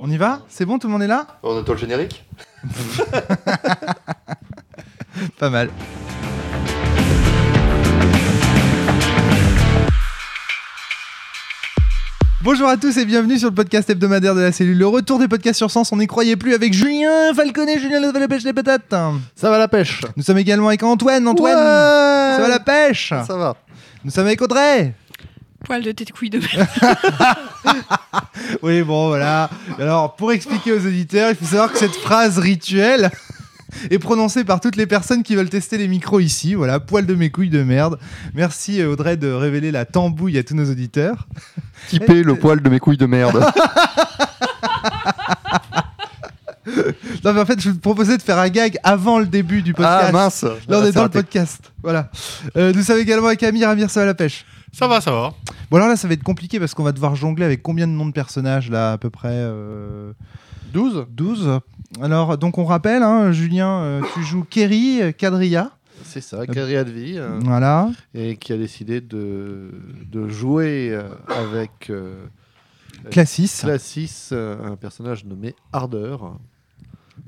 On y va C'est bon, tout le monde est là On entend le générique Pas mal. Bonjour à tous et bienvenue sur le podcast hebdomadaire de la cellule. Le retour des podcasts sur Sens, on n'y croyait plus avec Julien Falconet, Julien la pêche les patates. Ça va la pêche Nous sommes également avec Antoine. Antoine, Ouais ça va la pêche Ça va. Nous sommes avec Audrey. Poil de tête couille de merde. Oui, bon, voilà. Alors, pour expliquer aux auditeurs, il faut savoir que cette phrase rituelle est prononcée par toutes les personnes qui veulent tester les micros ici. Voilà, poil de mes couilles de merde. Merci euh, Audrey de révéler la tambouille à tous nos auditeurs. Typé le poil de mes couilles de merde. Non, mais en fait, je vous proposais de faire un gag avant le début du podcast. ah mince Là, on est C'est dans le podcast. Voilà. Euh, nous sommes également avec Amir. Amir, ça va la pêche? Ça va, ça va. Bon, alors là, ça va être compliqué parce qu'on va devoir jongler avec combien de noms de personnages, là, à peu près euh, 12 12. Alors, donc, on rappelle, hein, Julien, euh, tu joues Kerry euh, Quadrilla. C'est ça, Carrie Advi, euh, Voilà. et qui a décidé de, de jouer euh, avec euh, Classis. Classis, euh, un personnage nommé Ardeur.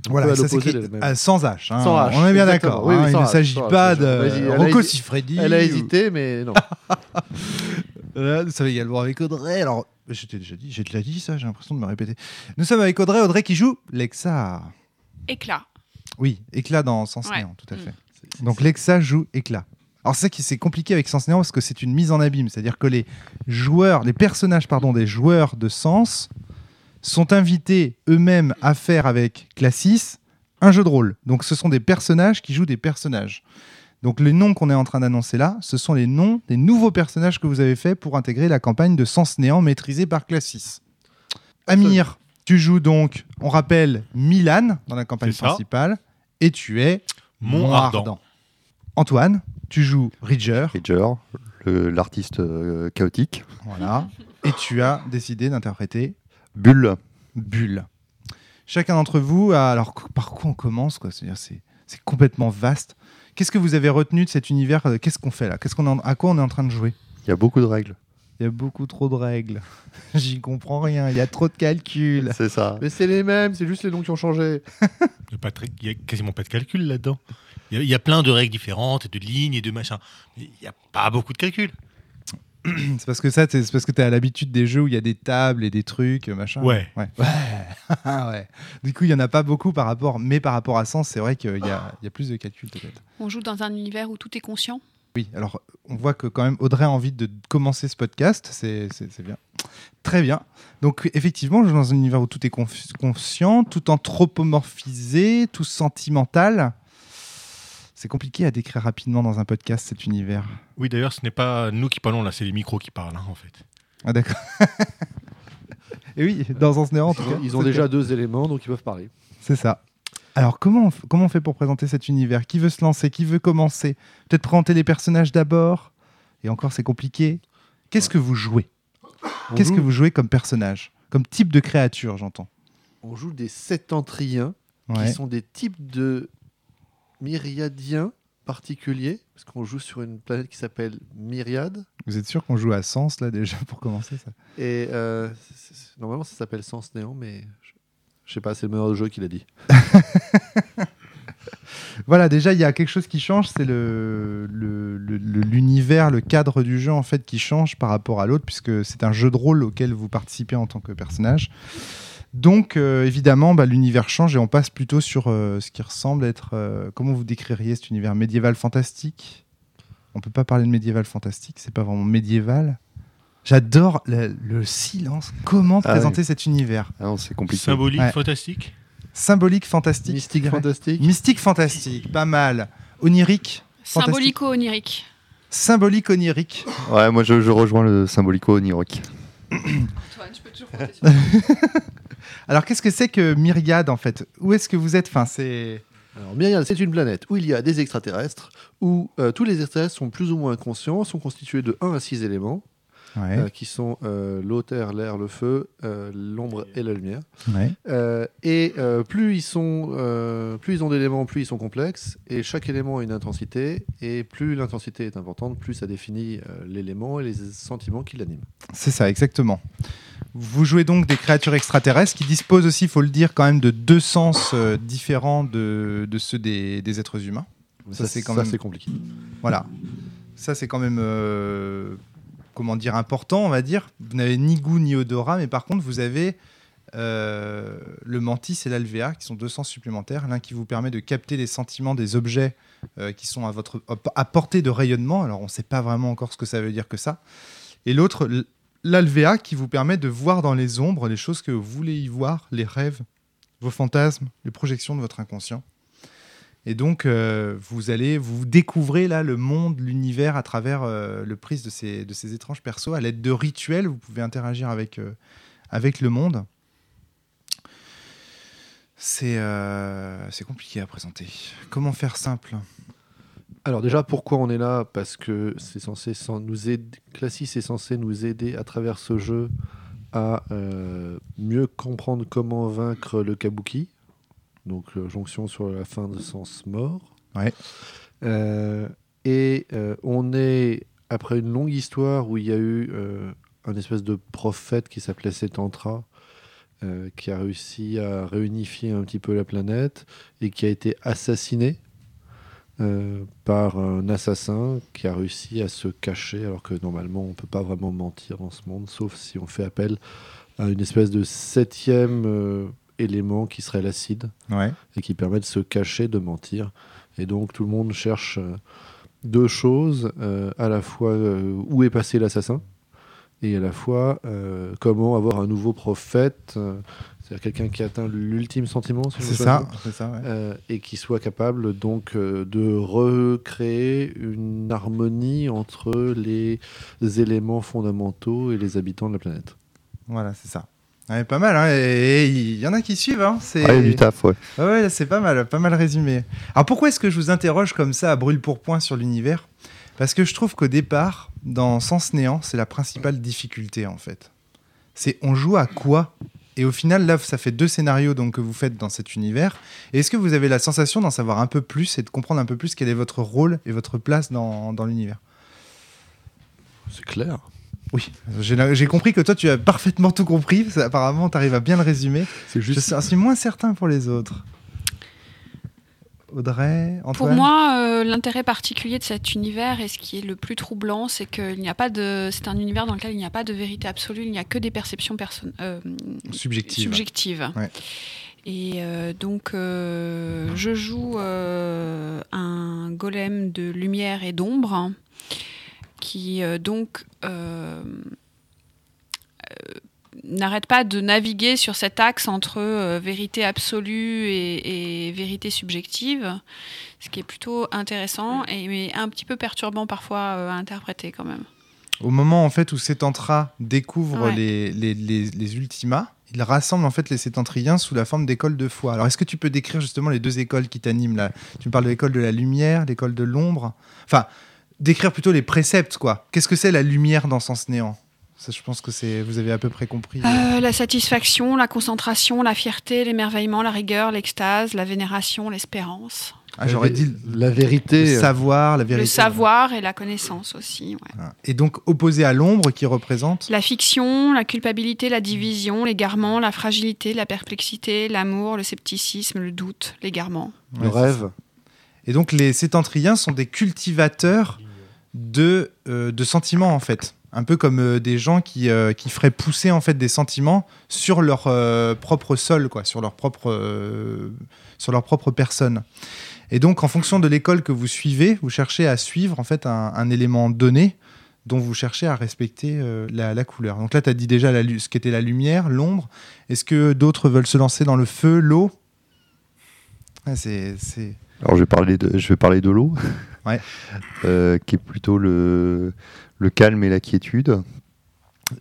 Voilà, ça s'écrit de la même. à- sans H. hein. Sans H, On est bien d'accord. Oui, oui, hein, il ne s'agit H, pas de Rocco Siffredi. Elle a ou- hésité, mais non. Voilà, nous sommes également avec Audrey. Alors, je t'ai déjà dit, j'ai déjà dit ça, j'ai l'impression de me répéter. Nous sommes avec Audrey, Audrey qui joue Lexa. Éclat. Oui, éclat dans Sens Ouais. Néant, tout à Mm. fait. Donc Lexa joue éclat. Alors c'est ça qui c'est compliqué avec Sens Néant parce que c'est une mise en abîme, c'est-à-dire que les joueurs, les personnages pardon des joueurs de Sens sont invités eux-mêmes à faire avec Classis un jeu de rôle. Donc ce sont des personnages qui jouent des personnages. Donc les noms qu'on est en train d'annoncer là, ce sont les noms des nouveaux personnages que vous avez fait pour intégrer la campagne de Sens Néant maîtrisée par Classis. Amir, tu joues donc, on rappelle, Milan dans la campagne principale et tu es Mont Ardent. Antoine, tu joues Ridger, Ridger, l'artiste euh, chaotique. voilà, et tu as décidé d'interpréter Bulle. Bulle. Chacun d'entre vous a. Alors, par quoi on commence quoi? C'est-à-dire, c'est c'est complètement vaste. Qu'est-ce que vous avez retenu de cet univers? Qu'est-ce qu'on fait là? Qu'est-ce qu'on est en- À quoi on est en train de jouer? Il y a beaucoup de règles. Il y a beaucoup trop de règles. J'y comprends rien. Il y a trop de calculs. C'est ça. Mais c'est les mêmes, c'est juste les noms qui ont changé. Il y a quasiment pas de calcul là-dedans. Il y, a, il y a plein de règles différentes, et de lignes et de machins. Il n'y a pas beaucoup de calcul. C'est parce que ça, c'est parce que tu as l'habitude des jeux où il y a des tables et des trucs, machin. Ouais. Ouais. Ouais. Du coup, il y en a pas beaucoup par rapport, mais par rapport à Sens, c'est vrai qu'il y a, il y a plus de calculs peut-être. On joue dans un univers où tout est conscient. Oui, alors on voit que quand même Audrey a envie de commencer ce podcast, c'est bien. Très bien. Donc effectivement, je joue dans un univers où tout est conscient, tout anthropomorphisé, tout sentimental. C'est compliqué à décrire rapidement dans un podcast cet univers. Oui, d'ailleurs, ce n'est pas nous qui parlons là, c'est les micros qui parlent, hein, en fait. Ah d'accord. Et oui, dans un néant en tout cas. Ils ont déjà deux éléments, donc ils peuvent parler. C'est ça. Alors, comment on, f- comment on fait pour présenter cet univers? Qui veut se lancer? Qui veut commencer? Peut-être présenter les personnages d'abord? Et encore, c'est compliqué. Qu'est-ce que vous jouez? Qu'est-ce joue- que vous jouez comme personnage? Comme type de créature, j'entends. On joue des septentriens, Ouais. qui sont des types de myriadiens particuliers, parce qu'on joue sur une planète qui s'appelle Myriade. Vous êtes sûr qu'on joue à Sens, là, déjà, pour commencer ça? Et euh, normalement, ça s'appelle Sens Néant, mais je, je sais pas, c'est le meilleur jeu qu'il a dit. Voilà, déjà, il y a quelque chose qui change, c'est le, le- le- le- l'univers, le cadre du jeu, en fait, qui change par rapport à l'autre, puisque c'est un jeu de rôle auquel vous participez en tant que personnage. Donc, euh, évidemment, bah, l'univers change et on passe plutôt sur euh, ce qui ressemble à être... euh, comment vous décririez cet univers médiéval fantastique? On peut pas parler de médiéval fantastique, c'est pas vraiment médiéval. J'adore le, le silence. Comment Ah présenter cet univers? Ah c'est compliqué. Symbolique, Ouais. fantastique? Symbolique, fantastique. Mystique, fantastique. Mystique, fantastique, pas mal. Onirique. Symbolico-onirique. symbolique, onirique. Ouais, moi je, je rejoins le symbolico onirique. Antoine, je peux toujours compter sur Alors, qu'est-ce que c'est que Myriade, en fait? Où est-ce que vous êtes? Enfin, c'est... Alors, Myriade, c'est une planète où il y a des extraterrestres, où euh, tous les extraterrestres sont plus ou moins conscients, sont constitués de 1 à 6 éléments. Ouais, euh, qui sont euh, l'eau, terre, l'air, le feu, euh, l'ombre et la lumière. ouais. Euh, et plus ils sont, plus ils ont d'éléments, plus ils sont complexes. Et chaque élément a une intensité. Et plus l'intensité est importante, plus ça définit l'élément et les sentiments qui l'animent. C'est ça, exactement. Vous jouez donc des créatures extraterrestres qui disposent aussi, il faut le dire, quand même de deux sens différents de, de ceux des, des êtres humains. Ça, c'est quand ça, même- compliqué. Voilà. Ça, c'est quand même, euh, comment dire, important, on va dire. Vous n'avez ni goût ni odorat, mais par contre, vous avez euh, le mantis et l'alvéa, qui sont deux sens supplémentaires. L'un qui vous permet de capter les sentiments des objets euh, qui sont à, votre, à portée de rayonnement. Alors, on ne sait pas vraiment encore ce que ça veut dire que ça. Et l'autre, l'alvéa, qui vous permet de voir dans les ombres les choses que vous voulez y voir, les rêves, vos fantasmes, les projections de votre inconscient. Et donc, euh, vous allez, vous découvrez là le monde, l'univers à travers euh, le prisme de ces, étranges persos. À l'aide de rituels, vous pouvez interagir avec, euh, avec le monde. C'est c'est compliqué à présenter. Comment faire simple? Alors déjà, pourquoi on est là? Parce que c'est censé nous aider. Classis est censé nous aider à travers ce jeu à mieux comprendre comment vaincre le kabuki. Donc euh, jonction sur la fin de sens mort. Ouais. Euh, et euh, on est après une longue histoire où il y a eu un espèce de prophète qui s'appelait Setantra. euh, qui a réussi à réunifier un petit peu la planète et qui a été assassiné euh, par un assassin qui a réussi à se cacher, alors que normalement on ne peut pas vraiment mentir dans ce monde, sauf si on fait appel à une espèce de septième euh, élément qui serait l'acide, Ouais. et qui permet de se cacher, de mentir. Et donc tout le monde cherche euh, deux choses, euh, à la fois euh, où est passé l'assassin, et à la fois euh, comment avoir un nouveau prophète, c'est-à-dire quelqu'un qui atteint l'ultime sentiment, si C'est ça, ça. ouais. Et qui soit capable donc de recréer une harmonie entre les éléments fondamentaux et les habitants de la planète. Voilà, c'est ça. Ouais, pas mal, hein, et il y en a qui suivent. Hein, c'est... Ah, il y a du taf, ouais. Ah ouais, c'est pas mal, pas mal résumé. Alors pourquoi est-ce que je vous interroge comme ça à brûle pour point sur l'univers? Parce que je trouve qu'au départ, dans Sens Néant, c'est la principale difficulté en fait. C'est on joue à quoi? Et au final, là, ça fait deux scénarios donc, que vous faites dans cet univers. Est-ce que vous avez la sensation d'en savoir un peu plus et de comprendre un peu plus quel est votre rôle et votre place dans, dans l'univers? C'est clair. Oui, j'ai compris que toi, tu as parfaitement tout compris. parce Apparemment, tu arrives à bien le résumer. C'est Je suis- suis moins certain pour les autres. Audrey, Antoine Pour moi, euh, l'intérêt particulier de cet univers et ce qui est le plus troublant, c'est qu'il n'y a pas de. C'est un univers dans lequel il n'y a pas de vérité absolue, il n'y a que des perceptions euh, subjective. subjectives. Ouais. Et euh, donc, euh, je joue euh, un golem de lumière et d'ombre qui euh, donc euh, euh, n'arrête pas de naviguer sur cet axe entre euh, vérité absolue et, et vérité subjective, ce qui est plutôt intéressant et mais un petit peu perturbant parfois euh, à interpréter quand même. Au moment en fait où Sétantra découvre Ouais. les, les, les, les ultimas, il rassemble en fait les sétentriens sous la forme d'écoles de foi. Alors est-ce que tu peux décrire justement les deux écoles qui t'animent là? Tu me parles de l'école de la lumière, l'école de l'ombre. Enfin, décrire plutôt les préceptes quoi. Qu'est-ce que c'est la lumière dans Sens Néant? Ça, je pense que c'est vous avez à peu près compris. Euh, la satisfaction, la concentration, la fierté, l'émerveillement, la rigueur, l'extase, la vénération, l'espérance. Ah, J'aurais dit la vérité. le savoir, la vérité. Le savoir et la connaissance aussi. ouais. Et donc opposé à l'ombre qui représente? La fiction, la culpabilité, la division, l'égarement, la fragilité, la perplexité, l'amour, le scepticisme, le doute, l'égarement. le Ouais, rêve. Et donc les sétentriens sont des cultivateurs de, euh, de sentiments en fait. Un peu comme euh, des gens qui, euh, qui feraient pousser en fait des sentiments sur leur propre sol, quoi, sur leur propre, sur leur propre personne. Et donc en fonction de l'école que vous suivez, vous cherchez à suivre en fait un, élément donné dont vous cherchez à respecter la, couleur. Donc là, tu as dit déjà la, ce qu'était la lumière, l'ombre. Est-ce que d'autres veulent se lancer dans le feu, l'eau? Ah, c'est. Alors je vais parler je vais parler de l'eau, Ouais. Euh, qui est plutôt le, calme et la quiétude.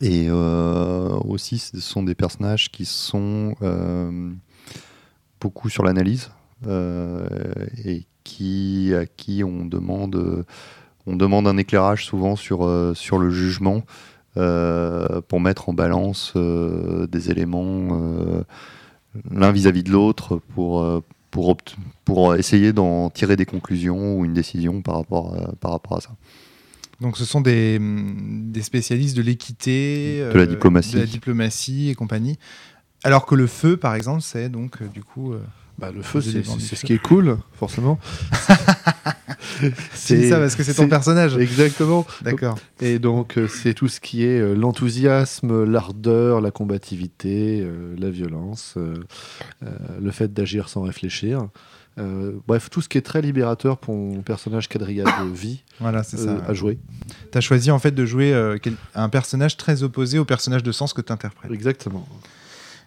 Et euh, aussi, ce sont des personnages qui sont euh, beaucoup sur l'analyse et qui, à qui on demande, on demande un éclairage souvent sur, sur le jugement pour mettre en balance des éléments l'un vis-à-vis de l'autre pour, pour, pour essayer d'en tirer des conclusions ou une décision par rapport à, par rapport à ça. Donc ce sont des, des spécialistes de l'équité, De la diplomatie. de la diplomatie et compagnie. Alors que le feu, par exemple, c'est donc euh, du coup. Bah, le feu, c'est c'est ce qui est cool, forcément. Dis ça parce que c'est ton personnage. Exactement. D'accord. Et donc, euh, c'est tout ce qui est euh, l'enthousiasme, l'ardeur, la combativité, euh, la violence, euh, le fait d'agir sans réfléchir. Bref, tout ce qui est très libérateur pour mon personnage quadrillade de vie Voilà, c'est ça. à jouer. Tu as choisi en fait de jouer quel- un personnage très opposé au personnage de sens que tu interprètes. Exactement.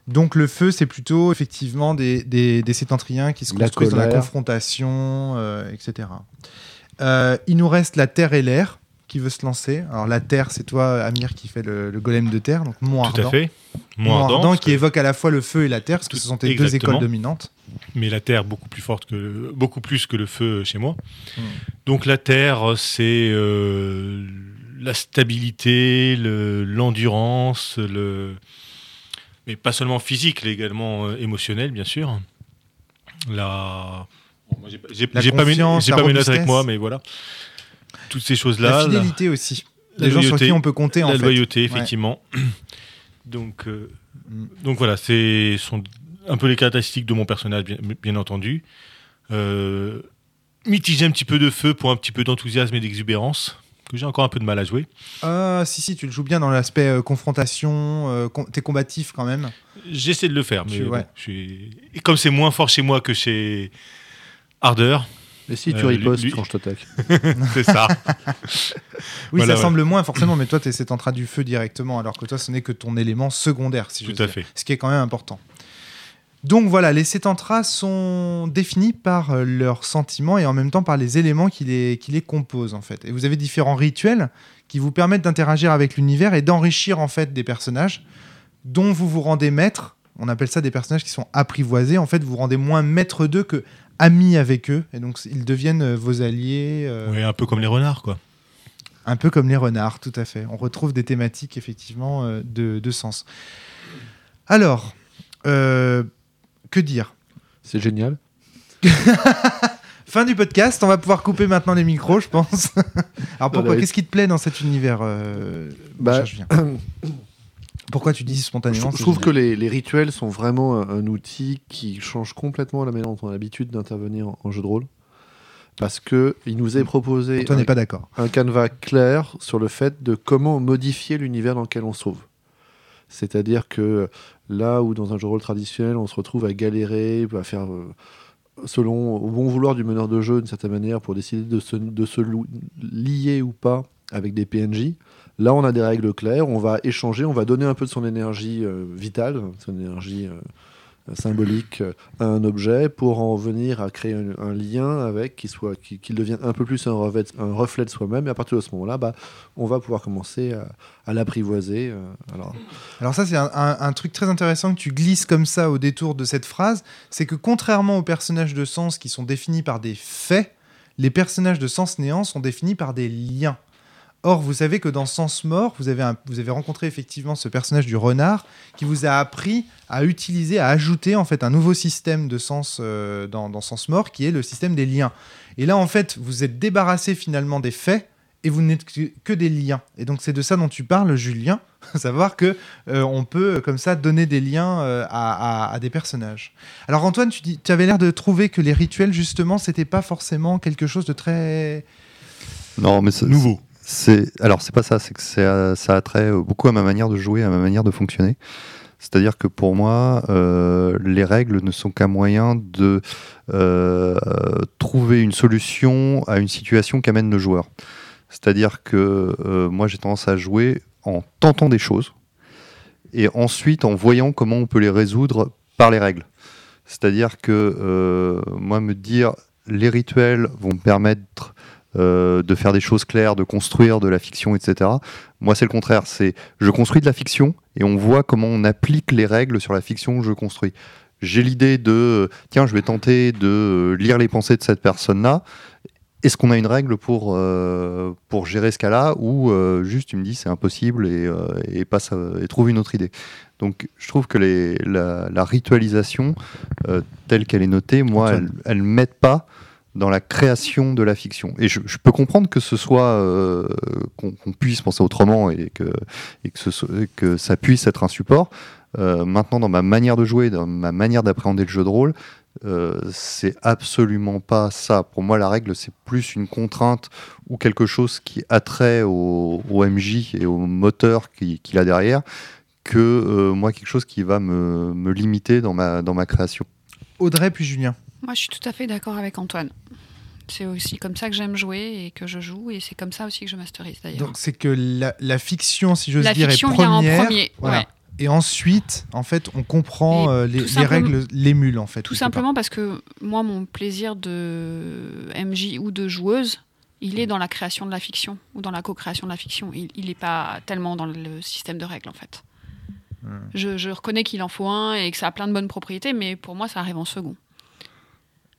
Donc le feu, c'est plutôt effectivement des, des, des sétentriens qui se construisent dans la confrontation, euh, etc. Euh, il nous reste la terre et l'air qui veut se lancer. Alors la terre, c'est toi, Amir, qui fait le, le golem de terre, donc Mont Tout à Ardent. fait. Mont Moins ardent, Ardent qui que- évoque à la fois le feu et la terre, parce que ce sont tes deux exactement. écoles dominantes. mais la terre beaucoup plus forte que le- beaucoup plus que le feu chez moi. Hmm. Donc la terre, c'est euh, la stabilité, le- l'endurance, le, mais pas seulement physique, mais également euh, émotionnel, bien sûr. La, bon, moi, j'ai pas- La pas mes, la notes avec moi, mais voilà. Toutes ces La choses-là. fidélité aussi. la Les gens sur loyauté. qui on peut compter en la fait. loyauté, Ouais. effectivement. Donc, euh, Mm. donc voilà, c'est sont un peu les caractéristiques de mon personnage, bien, bien entendu. Euh, mitigé un petit peu de feu pour un petit peu d'enthousiasme et d'exubérance, que j'ai encore un peu de mal à jouer. Ah, si, si, tu le joues bien dans l'aspect euh, confrontation. euh, com- T'es combatif quand même. J'essaie de le faire, mais Tu- bon, je suis- et comme c'est moins fort chez moi que chez Ardeur, Et si tu Euh, ripostes lui- quand je t'attaque c'est ça. Oui, Voilà, ça ouais. semble moins forcément, mais toi, t'es cet entra du feu directement, alors que toi, ce n'est que ton élément secondaire, si Tout j'ose à dire. fait. Ce qui est quand même important. Donc voilà, les sétentras sont définis par euh, leurs sentiments et en même temps par les éléments qui les, qui les composent en fait. Et vous avez différents rituels qui vous permettent d'interagir avec l'univers et d'enrichir en fait des personnages dont vous vous rendez maître. On appelle ça des personnages qui sont apprivoisés. En fait, vous vous rendez moins maître d'eux que amis avec eux. Et donc, ils deviennent euh, vos alliés. euh, Ouais, un peu comme les renards, quoi. un peu comme les renards, tout à fait. On retrouve des thématiques effectivement de, de sens. Alors, euh, que dire C'est génial. Fin du podcast, on va pouvoir couper maintenant les micros, je pense. Alors pourquoi. Qu'est-ce qui te plaît dans cet univers euh, Bah, Pourquoi tu dis spontanément je trouve que les, les rituels sont vraiment un, un outil qui change complètement la manière dont on a l'habitude d'intervenir en, en jeu de rôle. Parce que il nous est proposé Toi un, n'est pas d'accord. un canevas clair sur le fait de comment modifier l'univers dans lequel on se trouve. C'est-à-dire que là où dans un jeu rôle traditionnel, on se retrouve à galérer, à faire euh, selon au bon vouloir du meneur de jeu d'une certaine manière pour décider de se, lier ou pas avec des PNJ. Là, on a des règles claires, on va échanger, on va donner un peu de son énergie euh, vitale, son énergie euh, symbolique euh, à un objet pour en venir à créer un, lien avec, qui soit, qui- qu'il devienne un peu plus un, reflet- un reflet de soi-même. Et à partir de ce moment-là, bah, on va pouvoir commencer à, l'apprivoiser. euh, alors, Alors ça, c'est un, un- un truc très intéressant que tu glisses comme ça au détour de cette phrase, c'est que contrairement aux personnages de sens qui sont définis par des faits, les personnages de sens néant sont définis par des liens. Or, vous savez que dans Sens Mort, vous avez, un- vous avez rencontré effectivement ce personnage du renard qui vous a appris à utiliser, à ajouter en fait un nouveau système de sens euh, dans, dans Sens Mort qui est le système des liens. Et là, en fait, vous êtes débarrassé finalement des faits et vous n'êtes que, que des liens. Et donc, c'est de ça dont tu parles, Julien, savoir que euh, on peut comme ça donner des liens euh, à, à- à des personnages. Alors, Antoine, tu, dis, tu avais l'air de trouver que les rituels, justement, c'était pas forcément quelque chose de très. Non, mais c'est- Nouveau. C'est alors c'est pas ça, c'est que c'est, ça a trait euh, beaucoup à ma manière de jouer, à ma manière de fonctionner. C'est-à-dire que pour moi, euh, les règles ne sont qu'un moyen de euh, trouver une solution à une situation qu'amène le joueur. C'est-à-dire que euh, moi, j'ai tendance à jouer en tentant des choses et ensuite en voyant comment on peut les résoudre par les règles. C'est-à-dire que euh, moi, me dire les rituels vont me permettre euh, de faire des choses claires, de construire de la fiction, etc. Moi, c'est le contraire. C'est je construis de la fiction et on voit comment on applique les règles sur la fiction que je construis. J'ai l'idée de tiens, je vais tenter de lire les pensées de cette personne-là. est-ce qu'on a une règle pour, euh, pour gérer ce cas-là ou euh, juste tu me dis c'est impossible et, euh, et, passe à- et trouve une autre idée Donc je trouve que les, la, la ritualisation telle qu'elle est notée, moi, elle, elle m'aide pas dans la création de la fiction. Et je, peux comprendre que ce soit euh, qu'on puisse penser autrement et que, que, ça puisse être un support. Euh, maintenant, dans ma manière de jouer, dans ma manière d'appréhender le jeu de rôle, euh, c'est absolument pas ça. Pour moi, la règle, c'est plus une contrainte ou quelque chose qui a trait au, MJ et au moteur qui- qu'il a derrière que euh, moi, quelque chose qui va me, me limiter dans ma, dans ma création. Audrey puis Julien. Moi, je suis tout à fait d'accord avec Antoine. C'est aussi comme ça que j'aime jouer et que je joue, et c'est comme ça aussi que je masterise d'ailleurs. Donc c'est que la, la fiction, si j'ose La dire, fiction est vient en première. premier. voilà. ouais. Et ensuite, en fait, on comprend euh, les, les règles, l'émule en fait. Tout part. simplement parce que moi, mon plaisir de MJ ou de joueuse, il est dans la création de la fiction ou dans la co-création de la fiction. Il n'est pas tellement dans le système de règles en fait. Je, je reconnais qu'il en faut un et que ça a plein de bonnes propriétés, mais pour moi, ça arrive en second.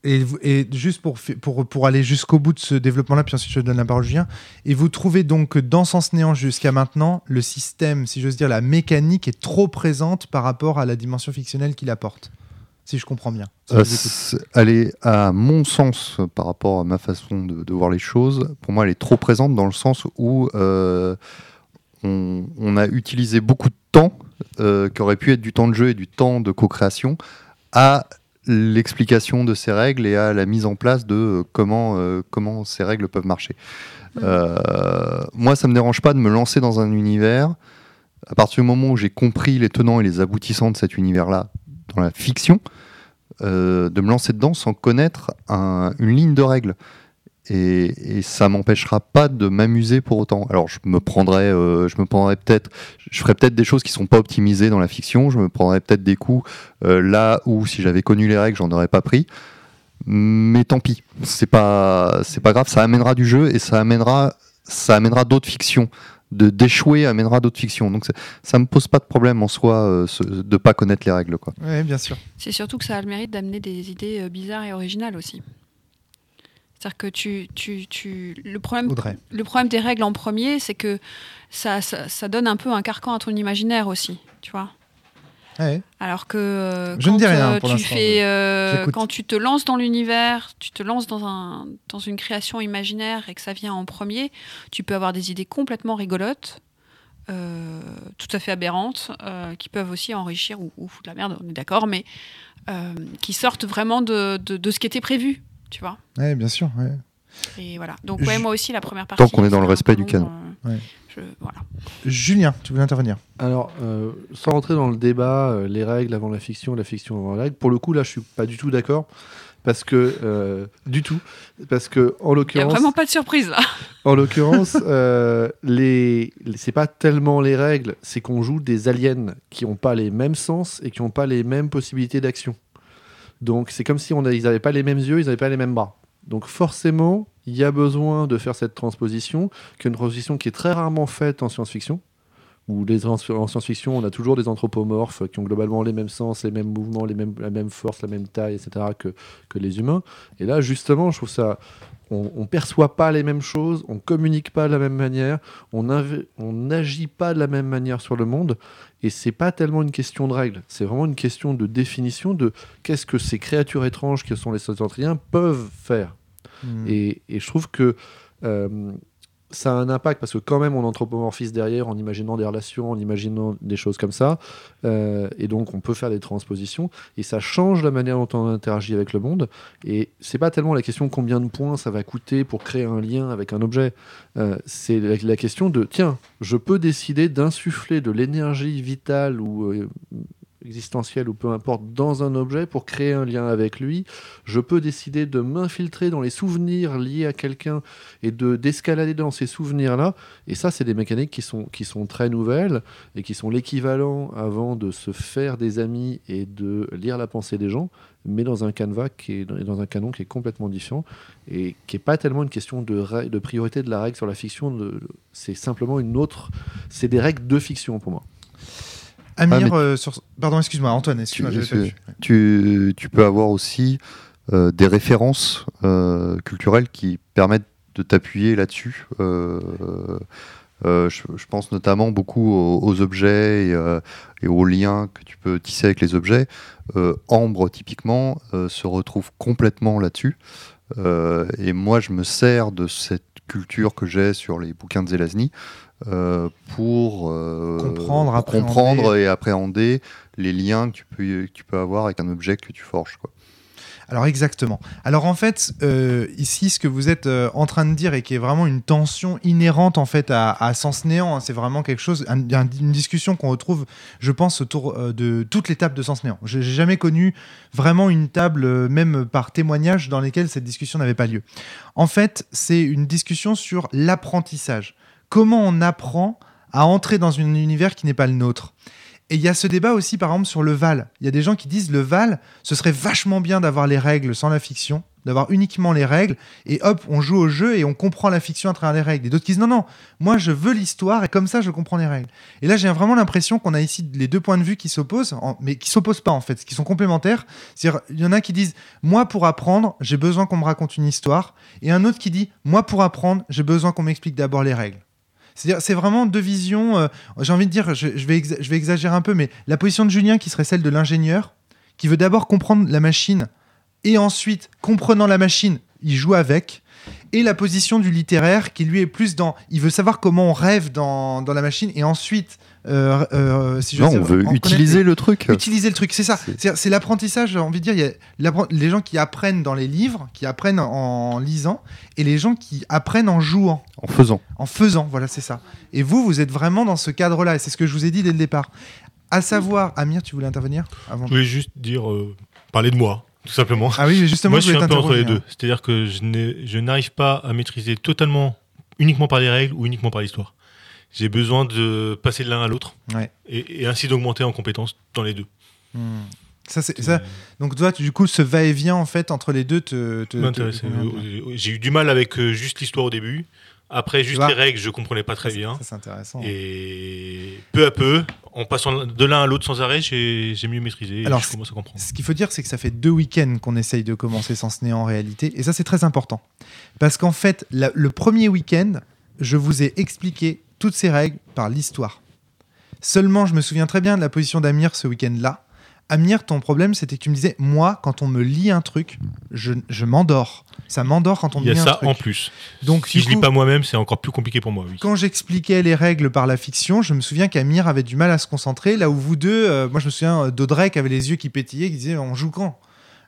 Et, juste pour, pour, pour aller jusqu'au bout de ce développement-là, puis ensuite je donne la parole à Julien, et vous trouvez donc que dans Sens Néant jusqu'à maintenant, le système, si j'ose dire, la mécanique est trop présente par rapport à la dimension fictionnelle qu'il apporte Si je comprends bien. Si Euh, elle est, à mon sens, par rapport à ma façon de, de voir les choses, pour moi, elle est trop présente dans le sens où euh, on, on a utilisé beaucoup de temps, euh, qui aurait pu être du temps de jeu et du temps de co-création, à l'explication de ces règles et à la mise en place de euh, comment, euh, comment ces règles peuvent marcher. Euh, moi, ça me dérange pas de me lancer dans un univers. À partir du moment où j'ai compris les tenants et les aboutissants de cet univers-là dans la fiction, euh, de me lancer dedans sans connaître un- une ligne de règles. Et, et ça m'empêchera pas de m'amuser pour autant. Alors je me prendrais, euh, je me prendrais peut-être, je ferais peut-être des choses qui sont pas optimisées dans la fiction. Je me prendrais peut-être des coups euh, là où si j'avais connu les règles, j'en aurais pas pris. Mais tant pis, c'est pas, c'est pas grave. Ça amènera du jeu et ça amènera, ça amènera d'autres fictions. De d'échouer amènera d'autres fictions. Donc ça me pose pas de problème en soi euh, ce- de pas connaître les règles quoi. Oui, bien sûr. C'est surtout que ça a le mérite d'amener des idées euh, bizarres et originales aussi. C'est-à-dire que tu, tu, tu, le problème Audrey. le problème des règles en premier, c'est que ça, ça, ça donne un peu un carcan à ton imaginaire aussi, tu vois. Ouais. Alors que euh, Je ne quand dis rien euh, pour tu fais, euh, quand tu te lances dans l'univers, tu te lances dans, un, dans une création imaginaire et que ça vient en premier, tu peux avoir des idées complètement rigolotes, euh, tout à fait aberrantes, qui peuvent aussi enrichir ou, ou foutre la merde, on est d'accord, mais qui sortent vraiment de, de, de ce qui était prévu, tu vois. Ouais, bien sûr. ouais. Et voilà. Donc ouais, moi aussi la première partie. Tant qu'on est dans le respect du canon. euh, Ouais. je- voilà. Julien, tu voulais intervenir Alors, euh, sans rentrer dans le débat, euh, les règles avant la fiction, la fiction avant la règle, pour le coup, là, je suis pas du tout d'accord. Parce que, euh, du tout, parce que, en Il n'y a l'occurrence, vraiment pas de surprise là. en l'occurrence, euh, les, les- c'est pas tellement les règles, c'est qu'on joue des aliens qui n'ont pas les mêmes sens et qui n'ont pas les mêmes possibilités d'action. Donc, c'est comme si ils n'avaient pas les mêmes yeux, ils n'avaient pas les mêmes bras. Donc, forcément, il y a besoin de faire cette transposition, qui est une transposition qui est très rarement faite en science-fiction. Où en science-fiction, on a toujours des anthropomorphes qui ont globalement les mêmes sens, les mêmes mouvements, les mêmes, la même force, la même taille, etc. que les humains. Et là, justement, je trouve ça. On, on perçoit pas les mêmes choses, on communique pas de la même manière, on n'agit pas de la même manière sur le monde. Et c'est pas tellement une question de règles, c'est vraiment une question de définition de qu'est-ce que ces créatures étranges que sont les Septentriens peuvent faire. Hmm. Et, et je trouve que euh, ça a un impact parce que quand même on anthropomorphise derrière en imaginant des relations, en imaginant des choses comme ça. Euh, et donc on peut faire des transpositions et ça change la manière dont on interagit avec le monde. Et c'est pas tellement la question combien de points ça va coûter pour créer un lien avec un objet. Euh, c'est la, question de tiens, je peux décider d'insuffler de l'énergie vitale ou euh, existentielle ou peu importe dans un objet pour créer un lien avec lui. Je peux décider de m'infiltrer dans les souvenirs liés à quelqu'un et de d'escalader dans ces souvenirs-là. Et ça, c'est des mécaniques qui sont, qui sont très nouvelles et qui sont l'équivalent avant de se faire des amis et de lire la pensée des gens, mais dans un canevas qui est dans un canon qui est complètement différent et qui est pas tellement une question de, de priorité de la règle sur la fiction. C'est simplement une autre. C'est des règles de fiction pour moi. Amir, Ah, euh, sur... pardon, excuse-moi, Antoine, excuse-moi, Tu- peux avoir aussi euh, des références euh, culturelles qui permettent de t'appuyer là-dessus. Je, je pense notamment beaucoup aux, aux objets et, et aux liens que tu peux tisser avec les objets. Ambre, typiquement, se retrouve complètement là-dessus. Et moi, je me sers de cette culture que j'ai sur les bouquins de Zelazny euh, pour, euh, Comprendre, pour appréhender. comprendre et appréhender les liens que tu peux, que tu peux avoir avec un objet que tu forges. Quoi. Alors exactement. Alors en fait, euh, ici, ce que vous êtes euh, en train de dire et qui est vraiment une tension inhérente en fait à, Sens Néant, hein, c'est vraiment quelque chose, un- un- une discussion qu'on retrouve, je pense, autour euh, de toutes les tables de Sens Néant. J'ai jamais connu vraiment une table, même par témoignage, dans lesquelles cette discussion n'avait pas lieu. En fait, c'est une discussion sur l'apprentissage. Comment on apprend à entrer dans un univers qui n'est pas le nôtre? Et il y a ce débat aussi, par exemple, sur le Val. Il y a des gens qui disent le Val, ce serait vachement bien d'avoir les règles sans la fiction, d'avoir uniquement les règles, et hop, on joue au jeu et on comprend la fiction à travers les règles. Et d'autres qui disent non, non, moi je veux l'histoire et comme ça je comprends les règles. Et là j'ai vraiment l'impression qu'on a ici les deux points de vue qui s'opposent, en- mais qui s'opposent pas en fait, qui sont complémentaires. C'est-à-dire, il y en a qui disent moi pour apprendre, j'ai besoin qu'on me raconte une histoire, et un autre qui dit moi pour apprendre, j'ai besoin qu'on m'explique d'abord les règles. C'est vraiment deux visions. euh, J'ai envie de dire, je, vais exagérer un peu, mais la position de Julien qui serait celle de l'ingénieur, qui veut d'abord comprendre la machine et ensuite, comprenant la machine, il joue avec. Et la position du littéraire qui lui est plus dans. Il veut savoir comment on rêve dans la machine et ensuite. Euh, euh, si je Non, sais- on veut utiliser le truc. utiliser le truc, c'est ça. C'est- l'apprentissage, j'ai envie de dire. Il y a les gens qui apprennent dans les livres, qui apprennent en lisant, et les gens qui apprennent en jouant En faisant. en faisant, voilà, c'est ça. Et vous, vous êtes vraiment dans ce cadre-là, et c'est ce que je vous ai dit dès le départ. À savoir, Amir, tu voulais intervenir avant Je voulais juste dire, euh, parler de moi, tout simplement. Ah oui, mais justement, Moi, je je suis un peu entre les deux. C'est-à-dire que je n'arrive pas à maîtriser totalement, uniquement par les règles ou uniquement par l'histoire. J'ai besoin de passer de l'un à l'autre Ouais. et, et ainsi d'augmenter en compétences dans les deux. Hmm. Ça, c'est ça. Donc toi, tu- du coup, ce va-et-vient en fait entre les deux te, te, te- J'ai eu du mal avec euh, juste l'histoire au début. Après, juste les règles, je comprenais pas très bien. Ça, c'est intéressant. Et peu à peu, en passant de l'un à l'autre sans arrêt, j'ai mieux maîtrisé. et Alors, je commence à comprendre. Ce qu'il faut dire, c'est que ça fait deux week-ends qu'on essaye de commencer sans ce en réalité. Et ça, c'est très important. Parce qu'en fait, la- le premier week-end, je vous ai expliqué toutes ces règles par l'histoire. Seulement, je me souviens très bien de la position d'Amir ce week-end-là. Amir, ton problème, c'était que tu me disais, moi, quand on me lit un truc, je, je m'endors. Ça m'endort quand on Il me y a lit un ça truc. en plus. Donc, si je lis coup- pas moi-même, c'est encore plus compliqué pour moi. Oui. Quand j'expliquais les règles par la fiction, je me souviens qu'Amir avait du mal à se concentrer, là où vous deux, euh, moi je me souviens d'Audrey qui avait les yeux qui pétillaient, qui disait on joue quand?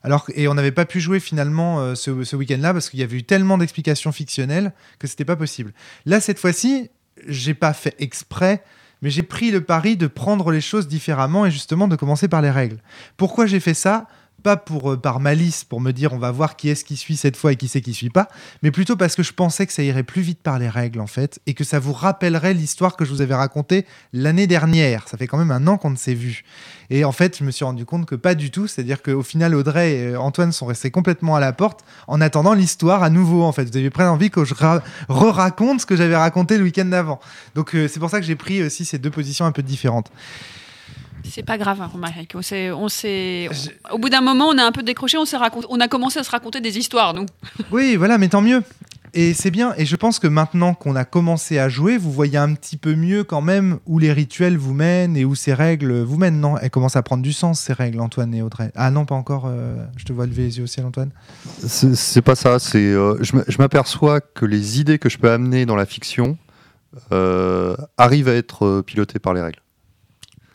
Alors, et on n'avait pas pu jouer finalement euh, ce, ce week-end-là parce qu'il y avait eu tellement d'explications fictionnelles que c'était pas possible. Là, cette fois-ci, j'ai pas fait exprès, mais j'ai pris le pari de prendre les choses différemment et justement de commencer par les règles. Pourquoi j'ai fait ça? Pas pour, euh, par malice, pour me dire on va voir qui est-ce qui suit cette fois et qui c'est qui suit pas, mais plutôt parce que je pensais que ça irait plus vite par les règles en fait, et que ça vous rappellerait l'histoire que je vous avais racontée l'année dernière. Ça fait quand même un an qu'on ne s'est vu. Et en fait, je me suis rendu compte que pas du tout, c'est-à-dire qu'au final, Audrey et euh, Antoine sont restés complètement à la porte en attendant l'histoire à nouveau en fait. Vous avez presque envie que je ra- re-raconte ce que j'avais raconté le week-end d'avant. Donc euh, c'est pour ça que j'ai pris aussi ces deux positions un peu différentes. C'est pas grave, hein, Romaric. On s'est, on s'est, au bout d'un moment, on a un peu décroché, on, s'est racont- on a commencé à se raconter des histoires, nous. Oui, voilà, mais tant mieux. Et c'est bien. Et je pense que maintenant qu'on a commencé à jouer, vous voyez un petit peu mieux quand même où les rituels vous mènent et où ces règles vous mènent. Non, elles commencent à prendre du sens, ces règles, Antoine et Audrey. Ah non, pas encore. euh, je te vois lever les yeux au ciel, Antoine. C'est c'est pas ça. C'est, euh, je m'aperçois que les idées que je peux amener dans la fiction euh, arrivent à être pilotées par les règles.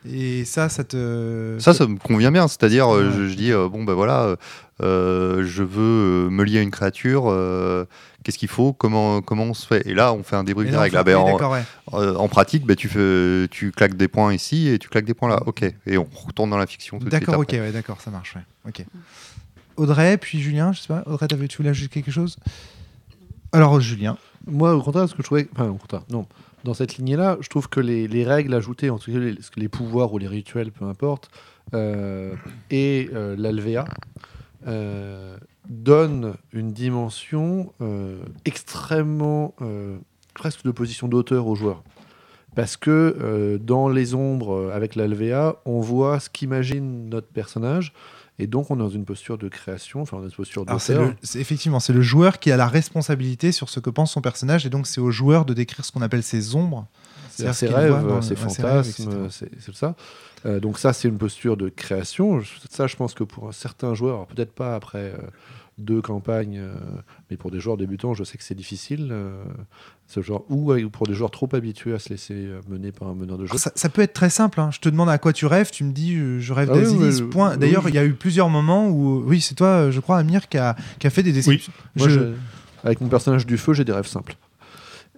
Et ça, ça te. Ça, ça me convient bien. C'est-à-dire, euh, Ouais. je, je dis, euh, bon, ben voilà, euh, je veux me lier à une créature. euh, Qu'est-ce qu'il faut comment, comment on se fait? Et là, on fait un débrief des là, règles. Ah ben, en, ouais. euh, en pratique, ben, tu, fais, tu claques des points ici et tu claques des points là. Ok. Et on retourne dans la fiction tout de suite. D'accord, ok, ouais, d'accord, ça marche. ouais. Ok. Audrey, puis Julien, je sais pas. Audrey, tu voulais ajouter quelque chose? Alors, Julien. Moi, au contraire, ce que je trouvais. Enfin, au contraire, non. Dans cette lignée-là, je trouve que les, les règles ajoutées, en tout cas les, pouvoirs ou les rituels, peu importe, euh, et euh, l'alvéa, euh, donnent une dimension extrêmement. presque de position d'auteur aux joueurs. Parce que dans les ombres, avec l'alvéa, on voit ce qu'imagine notre personnage. Et donc, on est dans une posture de création, enfin, dans une posture d'auteur. effectivement, c'est le joueur qui a la responsabilité sur ce que pense son personnage, et donc c'est au joueur de décrire ce qu'on appelle ses ombres. C'est-à-dire ses rêves, dans- ses fantasmes, c'est ça. Euh, donc ça, c'est une posture de création. Ça, je pense que pour un certain joueur, alors peut-être pas après euh, deux campagnes, euh, mais pour des joueurs débutants, je sais que c'est difficile. euh, ce genre, ou euh, pour des joueurs trop habitués à se laisser mener par un meneur de jeu. Ça, ça peut être très simple. hein. Je te demande à quoi tu rêves, tu me dis je rêve Ah oui, point. oui, D'ailleurs, oui. il y a eu plusieurs moments où, oui, c'est toi, je crois, Amir, qui a, qui a fait des descriptions. Moi, Je- je- avec mon personnage du feu, j'ai des rêves simples.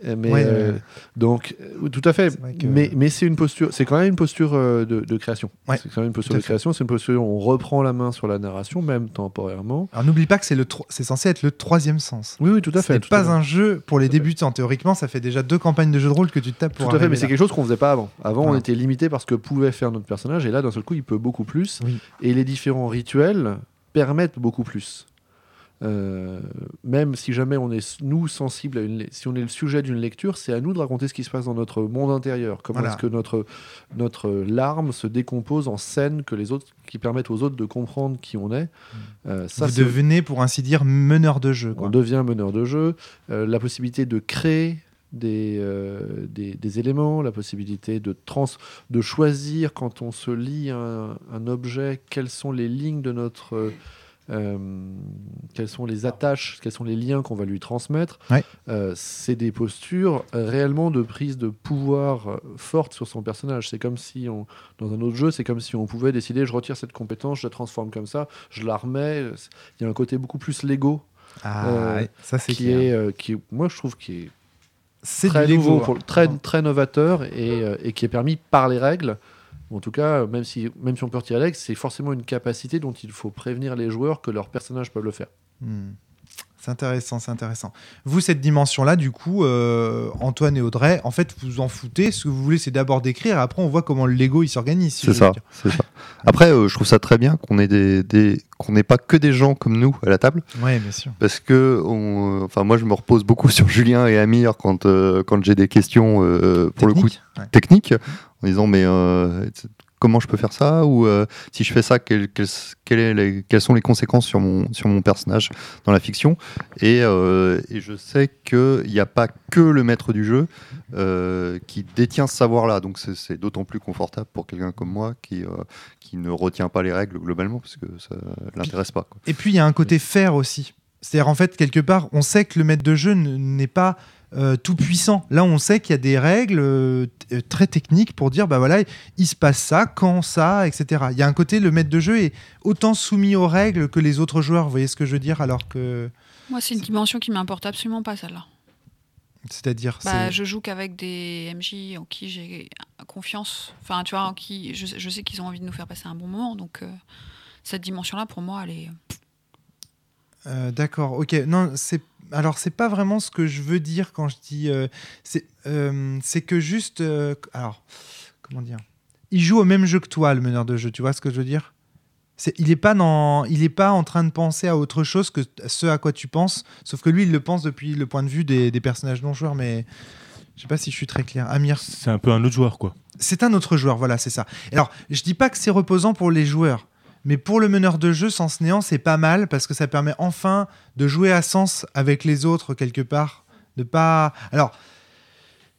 Euh, Mais Ouais, euh, ouais. donc, euh, tout à fait. C'est que- Mais, mais c'est une posture, c'est quand même une posture de, de création. Ouais, c'est quand même une posture de fait. création. C'est une posture où on reprend la main sur la narration, même temporairement. Alors n'oublie pas que c'est le c'est censé être le troisième sens. Oui, oui, tout à Ce n'est fait. à pas un jeu pour les Tout à fait. débutants. Théoriquement, ça fait déjà deux campagnes de jeux de rôle que tu te tapes pour Tout à fait, mais c'est quelque chose qu'on faisait pas avant. Avant, on était limité par ce que pouvait faire notre personnage, et là, d'un seul coup, il peut beaucoup plus. Oui. Et les différents rituels permettent beaucoup plus. Euh, même si jamais on est nous sensibles à une, si on est le sujet d'une lecture, c'est à nous de raconter ce qui se passe dans notre monde intérieur. Comment Voilà. est-ce que notre notre larme se décompose en scènes que les autres, qui permettent aux autres de comprendre qui on est. Euh, ça, Vous devenez, pour ainsi dire, meneur de jeu. quoi. on devient meneur de jeu, euh, la possibilité de créer des, euh, des, des éléments, la possibilité de, trans, de choisir quand on se lit un, un objet, quelles sont les lignes de notre... euh, quelles sont les attaches, quels sont les liens qu'on va lui transmettre. Ouais. Euh, c'est des postures réellement de prise de pouvoir euh, forte sur son personnage. C'est comme si, on, dans un autre jeu, c'est comme si on pouvait décider, je retire cette compétence, je la transforme comme ça, je la remets. Il y a un côté beaucoup plus Lego Ah, Euh, ça c'est qui clair. est, euh, qui moi je trouve qui est C'est très nouveau, pour- très, très novateur et, euh, et qui est permis par les règles. En tout cas, même si, même si on peut retirer règles, c'est forcément une capacité dont il faut prévenir les joueurs que leurs personnages peuvent le faire. Hmm. C'est intéressant, c'est intéressant. Vous, cette dimension-là, du coup, euh, Antoine et Audrey, en fait, vous en foutez. Ce que vous voulez, c'est d'abord décrire, et après, on voit comment le Lego il s'organise. si C'est ça, ça. Après, euh, je trouve ça très bien qu'on ait des, des- qu'on n'ait pas que des gens comme nous à la table, Ouais, bien sûr. parce que, on- enfin, moi, je me repose beaucoup sur Julien et Amir quand euh, quand j'ai des questions euh, pour le coup Technique Ouais. techniques, en disant mais euh, comment je peux faire ça ou euh, si je fais ça, quelles, quelles, quelles est les- quelles sont les conséquences sur mon sur mon personnage dans la fiction? Et, euh, et je sais qu'il n'y a pas que le maître du jeu qui détient ce savoir-là. Donc c'est- d'autant plus confortable pour quelqu'un comme moi qui, qui ne retient pas les règles globalement parce que ça ne l'intéresse pas. quoi. Et puis, il y a un côté faire aussi. C'est-à-dire, en fait, quelque part, on sait que le maître de jeu n'est pas euh, tout puissant. Là, on sait qu'il y a des règles euh, très techniques pour dire, bah voilà, il se passe ça, quand ça, etc. Il y a un côté, le maître de jeu est autant soumis aux règles que les autres joueurs. Vous voyez ce que je veux dire Alors que, Moi, c'est une dimension qui m'importe absolument pas, celle-là. c'est-à-dire, Bah, je joue qu'avec des MJ en qui j'ai confiance. Enfin, tu vois, en qui je, je sais qu'ils ont envie de nous faire passer un bon moment. Donc, euh, cette dimension-là, pour moi, elle est. Euh, D'accord, ok. Non, c'est alors c'est pas vraiment ce que je veux dire quand je dis. euh, c'est euh, c'est que juste. alors, comment dire? Il joue au même jeu que toi, le meneur de jeu. Tu vois ce que je veux dire? Il est pas dans, il est pas en train de penser à autre chose que ce à quoi tu penses. Sauf que lui, il le pense depuis le point de vue des, des personnages non joueurs. Mais je sais pas si je suis très clair. Amir, C'est un peu un autre joueur, quoi. c'est un autre joueur, voilà, c'est ça. Alors, je dis pas que c'est reposant pour les joueurs, mais pour le meneur de jeu, Sens Néant, c'est pas mal parce que ça permet enfin de jouer à sens avec les autres quelque part. De pas. Alors,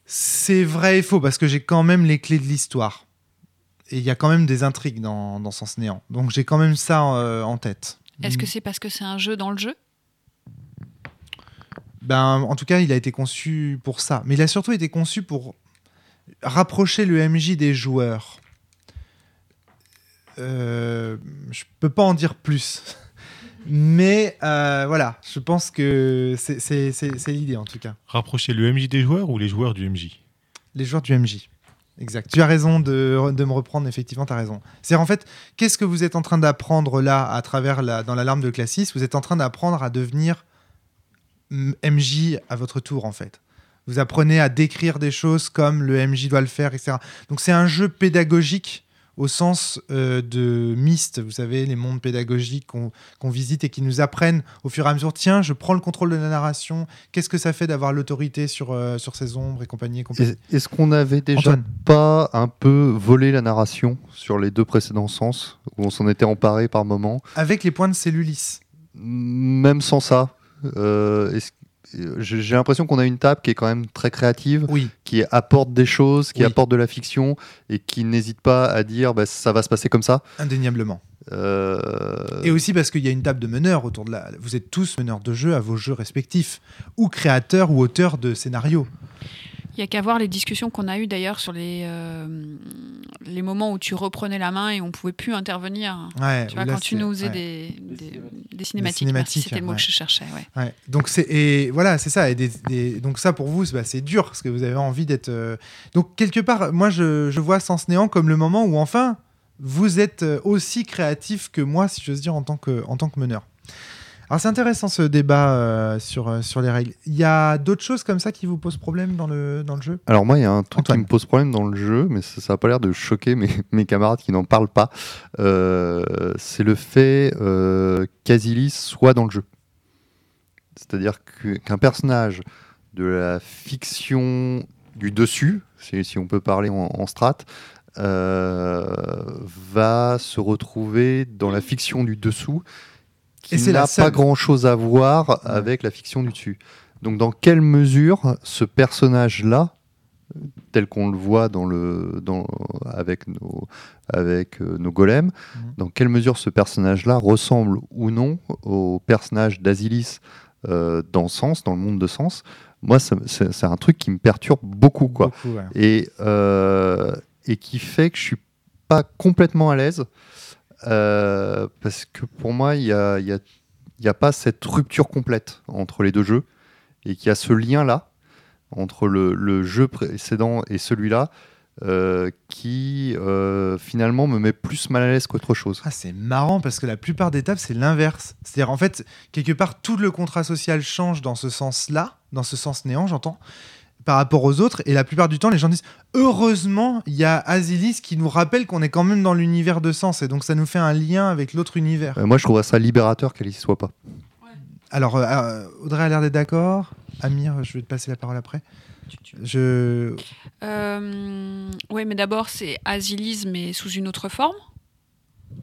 c'est vrai et faux parce que j'ai quand même les clés de l'histoire. Et il y a quand même des intrigues dans, dans Sens Néant. Donc j'ai quand même ça euh, en tête. Est-ce que c'est parce que c'est un jeu dans le jeu? Ben, en tout cas, il a été conçu pour ça. Mais il a surtout été conçu pour rapprocher le MJ des joueurs. Euh, je peux pas en dire plus. Mais euh, voilà, je pense que c'est- l'idée en tout cas. Rapprocher le MJ des joueurs ou les joueurs du MJ Les joueurs du MJ. Exact. Tu as raison de, de me reprendre, effectivement, tu as raison. C'est en fait, qu'est-ce que vous êtes en train d'apprendre là, à travers la, dans l'alarme de Classis? Vous êtes en train d'apprendre à devenir MJ à votre tour, en fait. Vous apprenez à décrire des choses comme le MJ doit le faire, etc. Donc c'est un jeu pédagogique au sens euh, de Myst, vous savez, les mondes pédagogiques qu'on visite et qui nous apprennent au fur et à mesure, tiens, je prends le contrôle de la narration, qu'est-ce que ça fait d'avoir l'autorité sur, euh, sur ces ombres et compagnie. et compagnie? Est- Est-ce qu'on avait déjà Antoine. pas un peu volé la narration sur les deux précédents sens, où on s'en était emparé par moment Avec les points de cellulis. Même sans ça, euh, j'ai j'ai l'impression qu'on a une table qui est quand même très créative, Oui, qui apporte des choses, qui Oui. apporte de la fiction et qui n'hésite pas à dire bah, ça va se passer comme ça. indéniablement. Euh, Et aussi parce qu'il y a une table de meneurs autour de la. Vous êtes tous meneurs de jeu à vos jeux respectifs, ou créateurs ou auteurs de scénarios. Il y a qu'à voir les discussions qu'on a eues d'ailleurs sur les, euh, les moments où tu reprenais la main et on pouvait plus intervenir. Ouais, Tu vois, là, quand tu nous faisais ouais. des, des, des cinématiques. cinématiques, Merci, c'était le mot ouais. que je cherchais. Ouais. Ouais. Donc c'est et voilà c'est ça et des- des- donc ça pour vous c'est bah, c'est dur parce que vous avez envie d'être euh, donc quelque part moi je, je vois Sens Néant comme le moment où enfin vous êtes euh, aussi créatif que moi si j'ose dire en tant que en tant que meneur. Alors c'est intéressant ce débat euh, sur euh, sur les règles. Il y a d'autres choses comme ça qui vous posent problème dans le dans le jeu? Alors moi, il y a un truc Antoine. qui me pose problème dans le jeu, mais ça n'a pas l'air de choquer mes, mes camarades qui n'en parlent pas. Euh, c'est le fait euh, qu'Asilis soit dans le jeu. C'est-à-dire qu'un personnage de la fiction du dessus, si, si on peut parler en, en strat, va se retrouver dans la fiction du dessous qui n'a pas grand-chose à voir avec la fiction du dessus. Donc dans quelle mesure ce personnage-là, tel qu'on le voit dans le, dans, avec, nos, avec euh, nos golems, Mhm. dans quelle mesure ce personnage-là ressemble ou non au personnage d'Asilis euh, dans Sens, dans le monde de Sens, moi c'est c'est un truc qui me perturbe beaucoup. Quoi Beaucoup, ouais. et, euh, et qui fait que je suis pas complètement à l'aise euh, parce que pour moi il y a, y a- pas cette rupture complète entre les deux jeux et qu'il y a ce lien là entre le, le jeu précédent et celui-là euh, qui euh, finalement me met plus mal à l'aise qu'autre chose. Ah, c'est marrant parce que la plupart des tables, c'est l'inverse. C'est-à-dire, en fait, quelque part, tout le contrat social change dans ce sens-là, dans ce sens néant, j'entends, par rapport aux autres. Et la plupart du temps, les gens disent Heureusement, il y a Asilis qui nous rappelle qu'on est quand même dans l'univers de sens. Et donc, ça nous fait un lien avec l'autre univers. Euh, moi je trouverais ça libérateur qu'elle y soit pas. Alors, euh, euh, Audrey a l'air d'être d'accord. Amir, je vais te passer la parole après. Je. Euh, ouais, mais d'abord, c'est Asilis, mais sous une autre forme?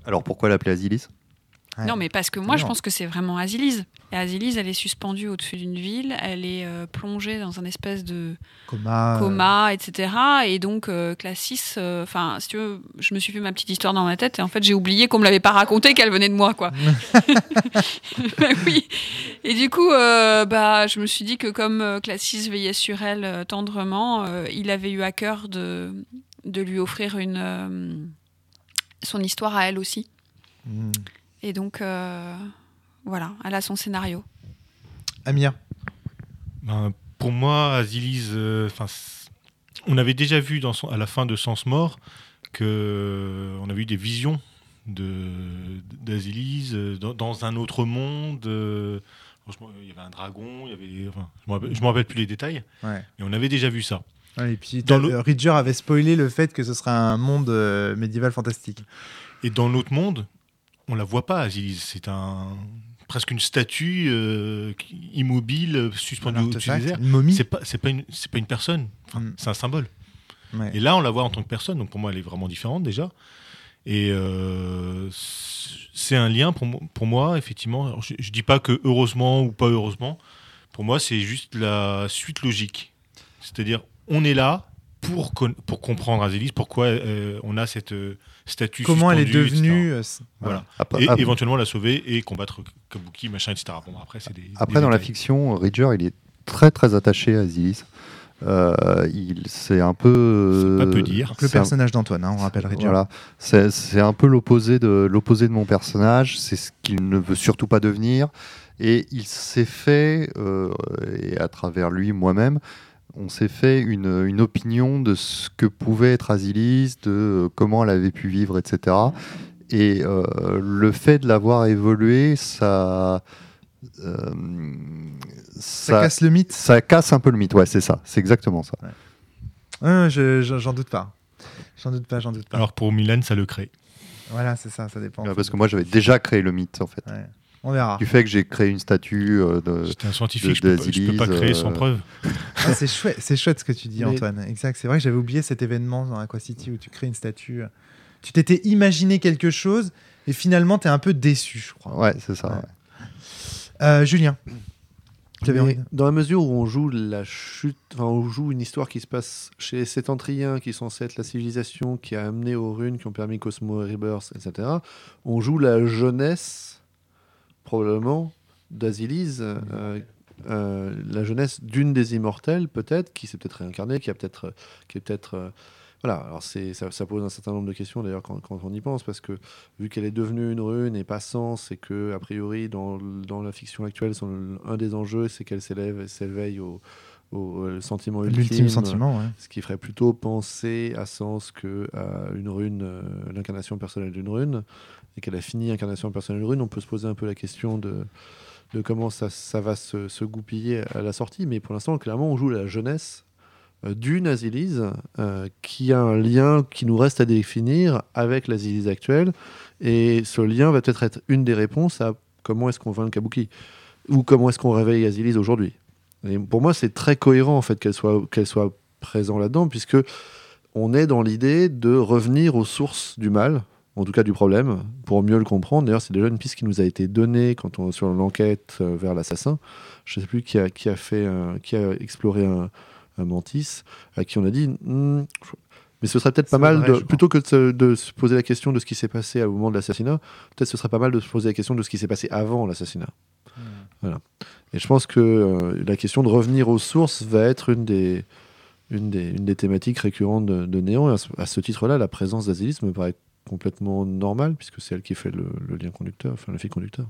Alors pourquoi l'appeler Asilis Ouais. Non, mais parce que moi, je pense que c'est vraiment Asilis. Et Asilis, elle est suspendue au-dessus d'une ville, elle est euh, plongée dans un espèce de Coma. euh, coma, etc. Et donc, euh, Classis, euh, enfin, si tu veux, je me suis fait ma petite histoire dans ma tête et en fait, j'ai oublié qu'on me l'avait pas raconté qu'elle venait de moi, quoi. Bah oui. Et du coup, bah, je me suis dit que comme Classis veillait sur elle tendrement, il avait eu à cœur de, de lui offrir une, son histoire à elle aussi. hmm. Et donc, euh, voilà, elle a son scénario. Amir. Ben, pour moi, Asilis, euh, on avait déjà vu dans son- à la fin de Sens Mort que on avait eu des visions euh, dans, dans un autre monde. euh, franchement, il y avait un dragon, il y avait, enfin, je me rappelle, je me rappelle plus les détails, Ouais. mais on avait déjà vu ça. Ouais, et puis, Dans le- euh, Ridger avait spoilé le fait que ce serait un monde euh, médiéval fantastique. Et dans l'autre monde, on la voit pas, Asilis. C'est un presque une statue euh, immobile suspendue au-dessus des airs. C'est pas, c'est pas une, c'est pas une personne. Enfin, Mm. C'est un symbole. Ouais. Et là, on la voit en tant que personne, donc pour moi, elle est vraiment différente déjà. Et euh, c'est un lien pour, pour moi, effectivement. Alors, je, je dis pas que heureusement ou pas heureusement. Pour moi, c'est juste la suite logique. C'est-à-dire, on est là pour, con- pour comprendre Azélis, pourquoi euh, on a cette euh, statue. Comment elle est devenue. euh, Voilà. Après, Et après- éventuellement la sauver et combattre Kabuki, machin, etc. Bon, après, c'est des. Après, des dans la fiction, Ridger, il est très très attaché à Asilis. Euh, il, c'est un peu. C'est pas peu dire. Le c'est un- personnage d'Antoine, hein, on rappelle Ridger. Voilà, c'est, c'est un peu l'opposé de l'opposé de mon personnage. C'est ce qu'il ne veut surtout pas devenir. Et il s'est fait, euh, et à travers lui, moi-même, on s'est fait une, une opinion de ce que pouvait être Asilis, de euh, comment elle avait pu vivre, etc. Et euh, le fait de l'avoir évolué, ça, euh, Ça, ça, casse le mythe. ça casse un peu le mythe. Ouais, c'est ça. C'est exactement ça. Ouais, je- je- J'en doute pas. J'en doute pas, j'en doute pas. Alors pour Milan, ça le crée. Voilà, c'est ça, ça dépend. Ouais, parce que moi, j'avais déjà créé le mythe, en fait. Ouais. On verra. Du fait que j'ai créé une statue euh, de. J'étais un scientifique, de- peux, pas, je peux pas créer sans euh, preuve. Ah, c'est chouette, c'est chouette ce que tu dis, Mais- Antoine. Exact. C'est vrai que j'avais oublié cet événement dans Aqua City où tu crées une statue. Tu t'étais imaginé quelque chose et finalement tu es un peu déçu, je crois. Ouais, c'est ça. Ouais. ouais. Euh, Julien. Mais Dans la mesure où on joue la chute, enfin on joue une histoire qui se passe chez les Sétentriens, qui est censée être la civilisation qui a amené aux runes, qui ont permis Cosmo Rebirth, etc. On joue la jeunesse, probablement, d'Asilis, euh, euh, la jeunesse d'une des immortelles, peut-être, qui s'est peut-être réincarnée, qui a peut-être, qui est peut-être, euh, voilà. Alors c'est, ça, ça pose un certain nombre de questions d'ailleurs quand, quand on y pense, parce que vu qu'elle est devenue une rune et pas sens, et que a priori dans, dans la fiction actuelle, son- un des enjeux, c'est qu'elle s'élève, s'éveille au, au, euh, sentiment ultime, L'ultime sentiment, ouais. ce qui ferait plutôt penser à Sens que à une rune, euh, l'incarnation personnelle d'une rune, et qu'elle a fini incarnation personnelle rune, on peut se poser un peu la question de, comment ça, va se, goupiller à la sortie. Mais pour l'instant, clairement, on joue la jeunesse euh, d'une Asilise euh, qui a un lien qui nous reste à définir avec l'Asilise actuelle. Et ce lien va peut-être être une des réponses à comment est-ce qu'on vainc le Kabuki ou comment est-ce qu'on réveille Asilise aujourd'hui. Et pour moi, c'est très cohérent en fait qu'elle soit, qu'elle soit présente là-dedans, puisque on est dans l'idée de revenir aux sources du mal, en tout cas du problème, pour mieux le comprendre. D'ailleurs, c'est déjà une piste qui nous a été donnée quand on sur l'enquête euh, vers l'assassin. Je ne sais plus qui a, qui a fait, un- qui a exploré un, un mantis, à qui on a dit. Hmm, mais ce serait peut-être pas mal, vrai, de, plutôt que de se, de se poser la question de ce qui s'est passé au moment de l'assassinat, peut-être ce serait pas mal de se poser la question de ce qui s'est passé avant l'assassinat. Et je pense que euh, la question de revenir aux sources va être une des, une des, une des thématiques récurrentes de, de Néant. Et à ce, ce titre-là, la présence d'Azilis me paraît complètement normale, puisque c'est elle qui fait le, le lien conducteur, enfin le fil conducteur.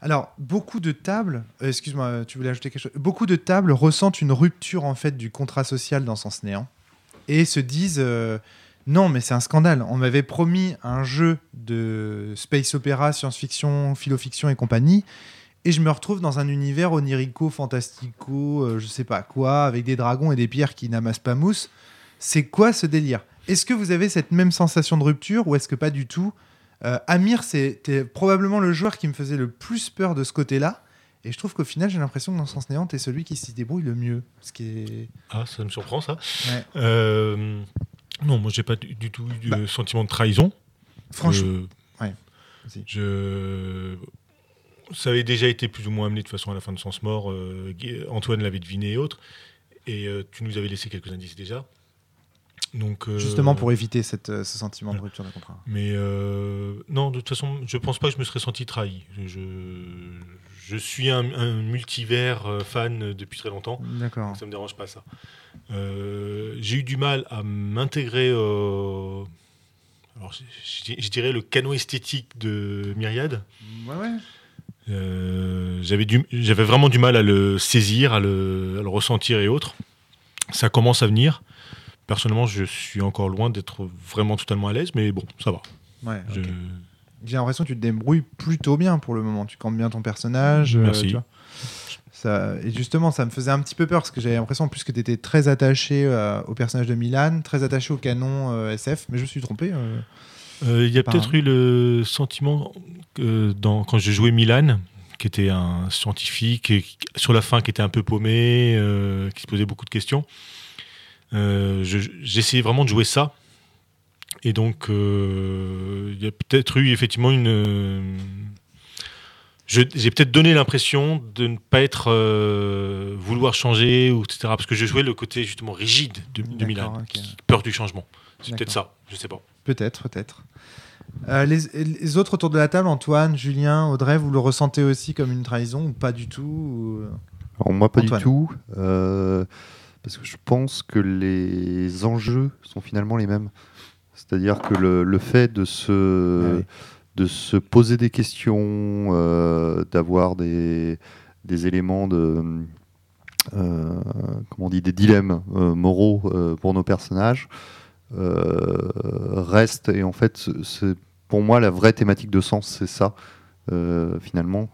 Alors, beaucoup de tables, euh, excuse-moi, tu voulais ajouter quelque chose Beaucoup de tables ressentent une rupture en fait du contrat social dans Sens Néant et se disent euh, non, mais c'est un scandale. On m'avait promis un jeu de space opéra, science-fiction, philo-fiction et compagnie, et je me retrouve dans un univers onirico, fantastico, euh, je sais pas quoi, avec des dragons et des pierres qui n'amassent pas mousse. C'est quoi ce délire? Est-ce que vous avez cette même sensation de rupture ou est-ce que pas du tout euh, Amir, c'était probablement le joueur qui me faisait le plus peur de ce côté-là. Et je trouve qu'au final, j'ai l'impression que dans Sens Néant, t'es celui qui s'y débrouille le mieux. Ce qui est... Ah, ça me surprend ça. Ouais. Euh, non, moi j'ai pas du, tout eu de Bah. sentiment de trahison. Franchement, Euh, Ouais, je... Ça avait déjà été plus ou moins amené de toute façon à la fin de Sens Mort. euh, Antoine l'avait deviné et autres. Et tu nous avais laissé quelques indices déjà. Donc, euh, justement pour éviter cette, euh, ce sentiment de rupture de contrat. Mais euh, non, de toute façon, je pense pas que je me serais senti trahi. Je, je suis un, un multivers fan depuis très longtemps. D'accord. Ça me dérange pas ça. Euh, j'ai eu du mal à m'intégrer. alors, je, dirais le canon esthétique de Myriade. Ouais, ouais. J'avais vraiment du mal à le saisir, à le, à le ressentir et autres. Ça commence à venir. Personnellement, je suis encore loin d'être vraiment totalement à l'aise, mais bon, ça va. ouais Je- ok. J'ai l'impression que tu te débrouilles plutôt bien pour le moment. Tu campes bien ton personnage. euh, Merci. tu vois. Ça, et justement, ça me faisait un petit peu peur parce que j'avais l'impression en plus que tu étais très attaché euh, au personnage de Milan, très attaché au canon euh, SF, mais je me suis trompé. Il y a peut-être un- eu le sentiment que dans, quand j'ai joué Milan, qui était un scientifique, et sur la fin qui était un peu paumé, qui se posait beaucoup de questions, euh, je- j'essayais vraiment de jouer ça. Et donc, euh, il y a peut-être eu effectivement une. je- J'ai peut-être donné l'impression de ne pas être. euh, vouloir changer, ou etc. Parce que je jouais le côté justement rigide de, de Milan, ok. qui- peur du changement. C'est peut-être ça, je sais pas. Peut-être, peut-être. Euh, les, les autres autour de la table, Antoine, Julien, Audrey, vous le ressentez aussi comme une trahison ou pas du tout ou- Alors moi pas Antoine. du tout, euh, parce que je pense que les enjeux sont finalement les mêmes. C'est-à-dire que le, le fait de se, de se poser des questions, euh, d'avoir des, des éléments de, euh, comment on dit, des dilemmes euh, moraux pour nos personnages, reste. Et en fait, c'est pour moi la vraie thématique de sens, c'est ça. finalement,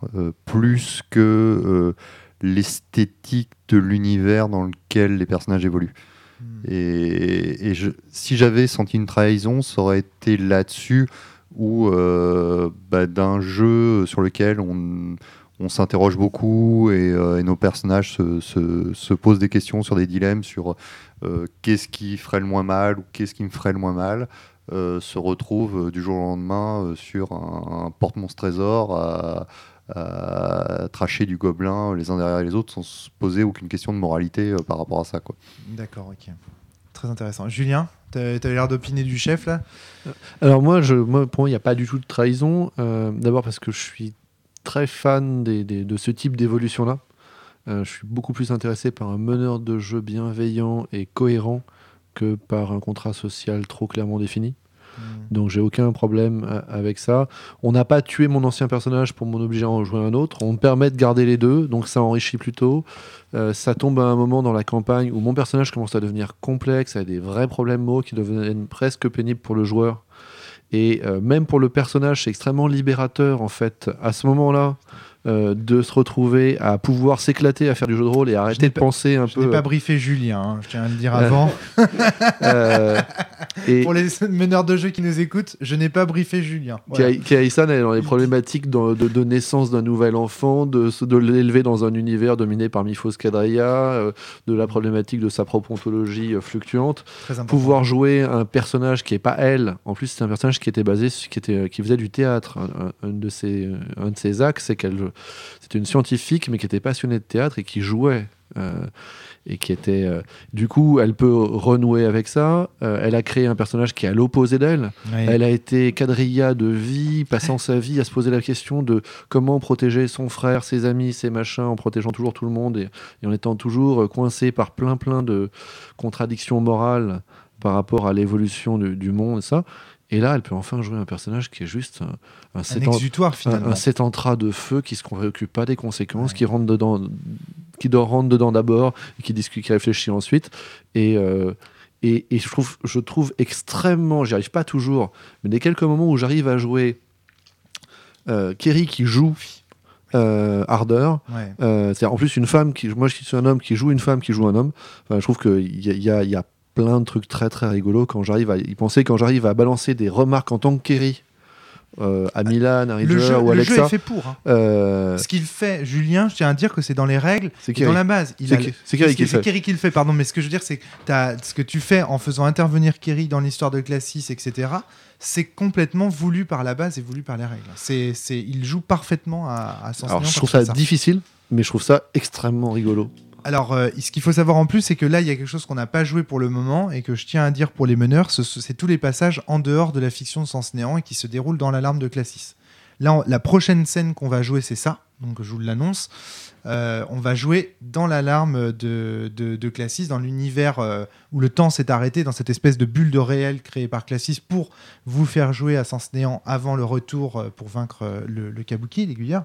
plus que l'esthétique de l'univers dans lequel les personnages évoluent. Hmm. Et, et je, si j'avais senti une trahison, ça aurait été là-dessus ou euh, bah, d'un jeu sur lequel on, on s'interroge beaucoup et, euh, et nos personnages se, se- se posent des questions sur des dilemmes sur euh, qu'est-ce qui ferait le moins mal ou qu'est-ce qui me ferait le moins mal, se retrouvent du jour au lendemain sur un, un porte-monstre trésor à, à tracher du gobelin les uns derrière les autres sans se poser aucune question de moralité euh, par rapport à ça. Quoi. D'accord, ok. Très intéressant. Julien, t'as- t'avais l'air d'opiner du chef là? Alors moi, je, moi, pour moi, il n'y a pas du tout de trahison. Euh, D'abord parce que je suis très fan des- des- de ce type d'évolution-là. Euh, je suis beaucoup plus intéressé par un meneur de jeu bienveillant et cohérent que par un contrat social trop clairement défini. Donc j'ai aucun problème euh, avec ça. On n'a pas tué mon ancien personnage pour m'en obliger à en jouer un autre. On me permet de garder les deux, donc ça enrichit plutôt. Euh, ça tombe à un moment dans la campagne où mon personnage commence à devenir complexe, a des vrais problèmes mots qui deviennent presque pénibles pour le joueur. Et euh, même pour le personnage, c'est extrêmement libérateur en fait, à ce moment-là, euh, de se retrouver à pouvoir s'éclater à faire du jeu de rôle et arrêter de pas- penser un Je n'ai peu. pas briefé Julien, hein, je tiens à le dire Euh, avant. euh, et, Pour les meneurs de jeu qui nous écoutent, je n'ai pas briefé Julien. Voilà. Kai-san, elle est dans les problématiques de, de naissance d'un nouvel enfant, de, l'élever dans un univers dominé par Mifos Kadria, euh, de la problématique de sa propre ontologie euh, fluctuante. Pouvoir jouer un personnage qui est pas elle. En plus, c'est un personnage qui était basé, qui était, qui faisait du théâtre. Un, un- un de ses, un de ses axes, c'est qu'elle, c'était une scientifique, mais qui était passionnée de théâtre et qui jouait. euh, et qui était euh, du coup elle peut renouer avec ça Euh, elle a créé un personnage qui est à l'opposé d'elle Oui. elle a été quadrilla de vie, passant sa vie à se poser la question de comment protéger son frère, ses amis, ses machins, en protégeant toujours tout le monde et, et en étant toujours euh, coincé par plein plein de contradictions morales par rapport à l'évolution du, du monde et ça. Et là, elle peut enfin jouer un personnage qui est juste un, un Un sétan- exutoire un, finalement. un sétentrat de feu qui se préoccupe pas des conséquences, qui rentre dedans, qui doit rentre dedans d'abord, et qui discute, qui réfléchit ensuite. Et, euh, et, et je, trouve, je trouve extrêmement, j'y arrive pas toujours, mais des quelques moments où j'arrive à jouer euh, Kerry qui joue euh, Ardeur, Ouais. euh, c'est en plus une femme qui, moi je suis un homme qui joue une femme qui joue un homme. Enfin, je trouve qu'il y, a- y a, y a plein de trucs très très rigolos quand j'arrive à y penser, quand j'arrive à balancer des remarques en tant que Kerry euh, à Milan, à Le Ridger jeu, ou le jeu Alexa. est fait pour. hein. euh, Ce qu'il fait, Julien, je tiens à dire que c'est dans les règles c'est dans la base. C'est Kerry qui le. Kerry qui le fait, pardon. Mais ce que je veux dire, c'est que ce que tu fais en faisant intervenir Kerry dans l'histoire de Classis, etc., c'est complètement voulu par la base et voulu par les règles. C'est, il joue parfaitement à, à Sens Alors je trouve ça difficile, mais je trouve ça extrêmement rigolo. Alors, euh, ce qu'il faut savoir en plus, c'est que là, il y a quelque chose qu'on n'a pas joué pour le moment et que je tiens à dire pour les meneurs, ce- ce- c'est tous les passages en dehors de la fiction de Sens Néant et qui se déroulent dans l'alarme de Classis. Là, la prochaine scène qu'on va jouer, c'est ça. Donc, je vous l'annonce. Euh, on va jouer dans l'alarme de, de, de Classis, dans l'univers euh, où le temps s'est arrêté, dans cette espèce de bulle de réel créée par Classis pour vous faire jouer à Sens Néant avant le retour euh, pour vaincre euh, le, le Kabuki, l'aiguilleur.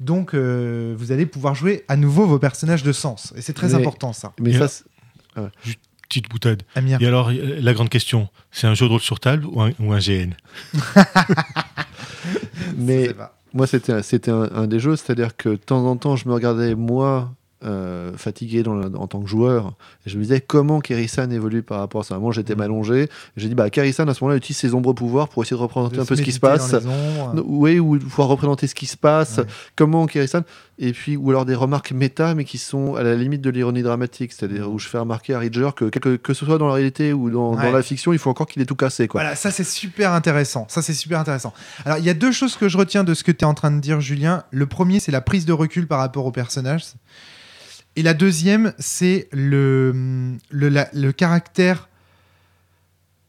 Donc, euh, vous allez pouvoir jouer à nouveau vos personnages de sens. Et c'est très Mais- important, ça. Mais ça, c'est- Petite boutade. Amir. Et alors, la grande question, c'est un jeu de rôle sur table ou un, ou un GN mais. Moi, c'était un- un des jeux, c'est-à-dire que de temps en temps, je me regardais, moi, euh, fatigué dans en tant que joueur, et je me disais comment Kerisan évolue par rapport à ça? Moi, j'étais Mm. m'allongé, j'ai dit, bah, à ce moment-là, utilise ses ombres pouvoirs pour essayer de représenter De un peu ce qui se passe. Oui, ou pouvoir représenter ce qui se passe, Ouais. comment Kerisan, et puis, ou alors des remarques méta, mais qui sont à la limite de l'ironie dramatique, c'est-à-dire où je fais remarquer à Ridger que, que, que ce soit dans la réalité ou dans, Ouais. dans la fiction, il faut encore qu'il ait tout cassé, quoi. Voilà, ça c'est super intéressant. Ça c'est super intéressant. Alors il y a deux choses que je retiens de ce que tu es en train de dire, Julien. Le premier, c'est la prise de recul par rapport au personnage. Et la deuxième, c'est le, caractère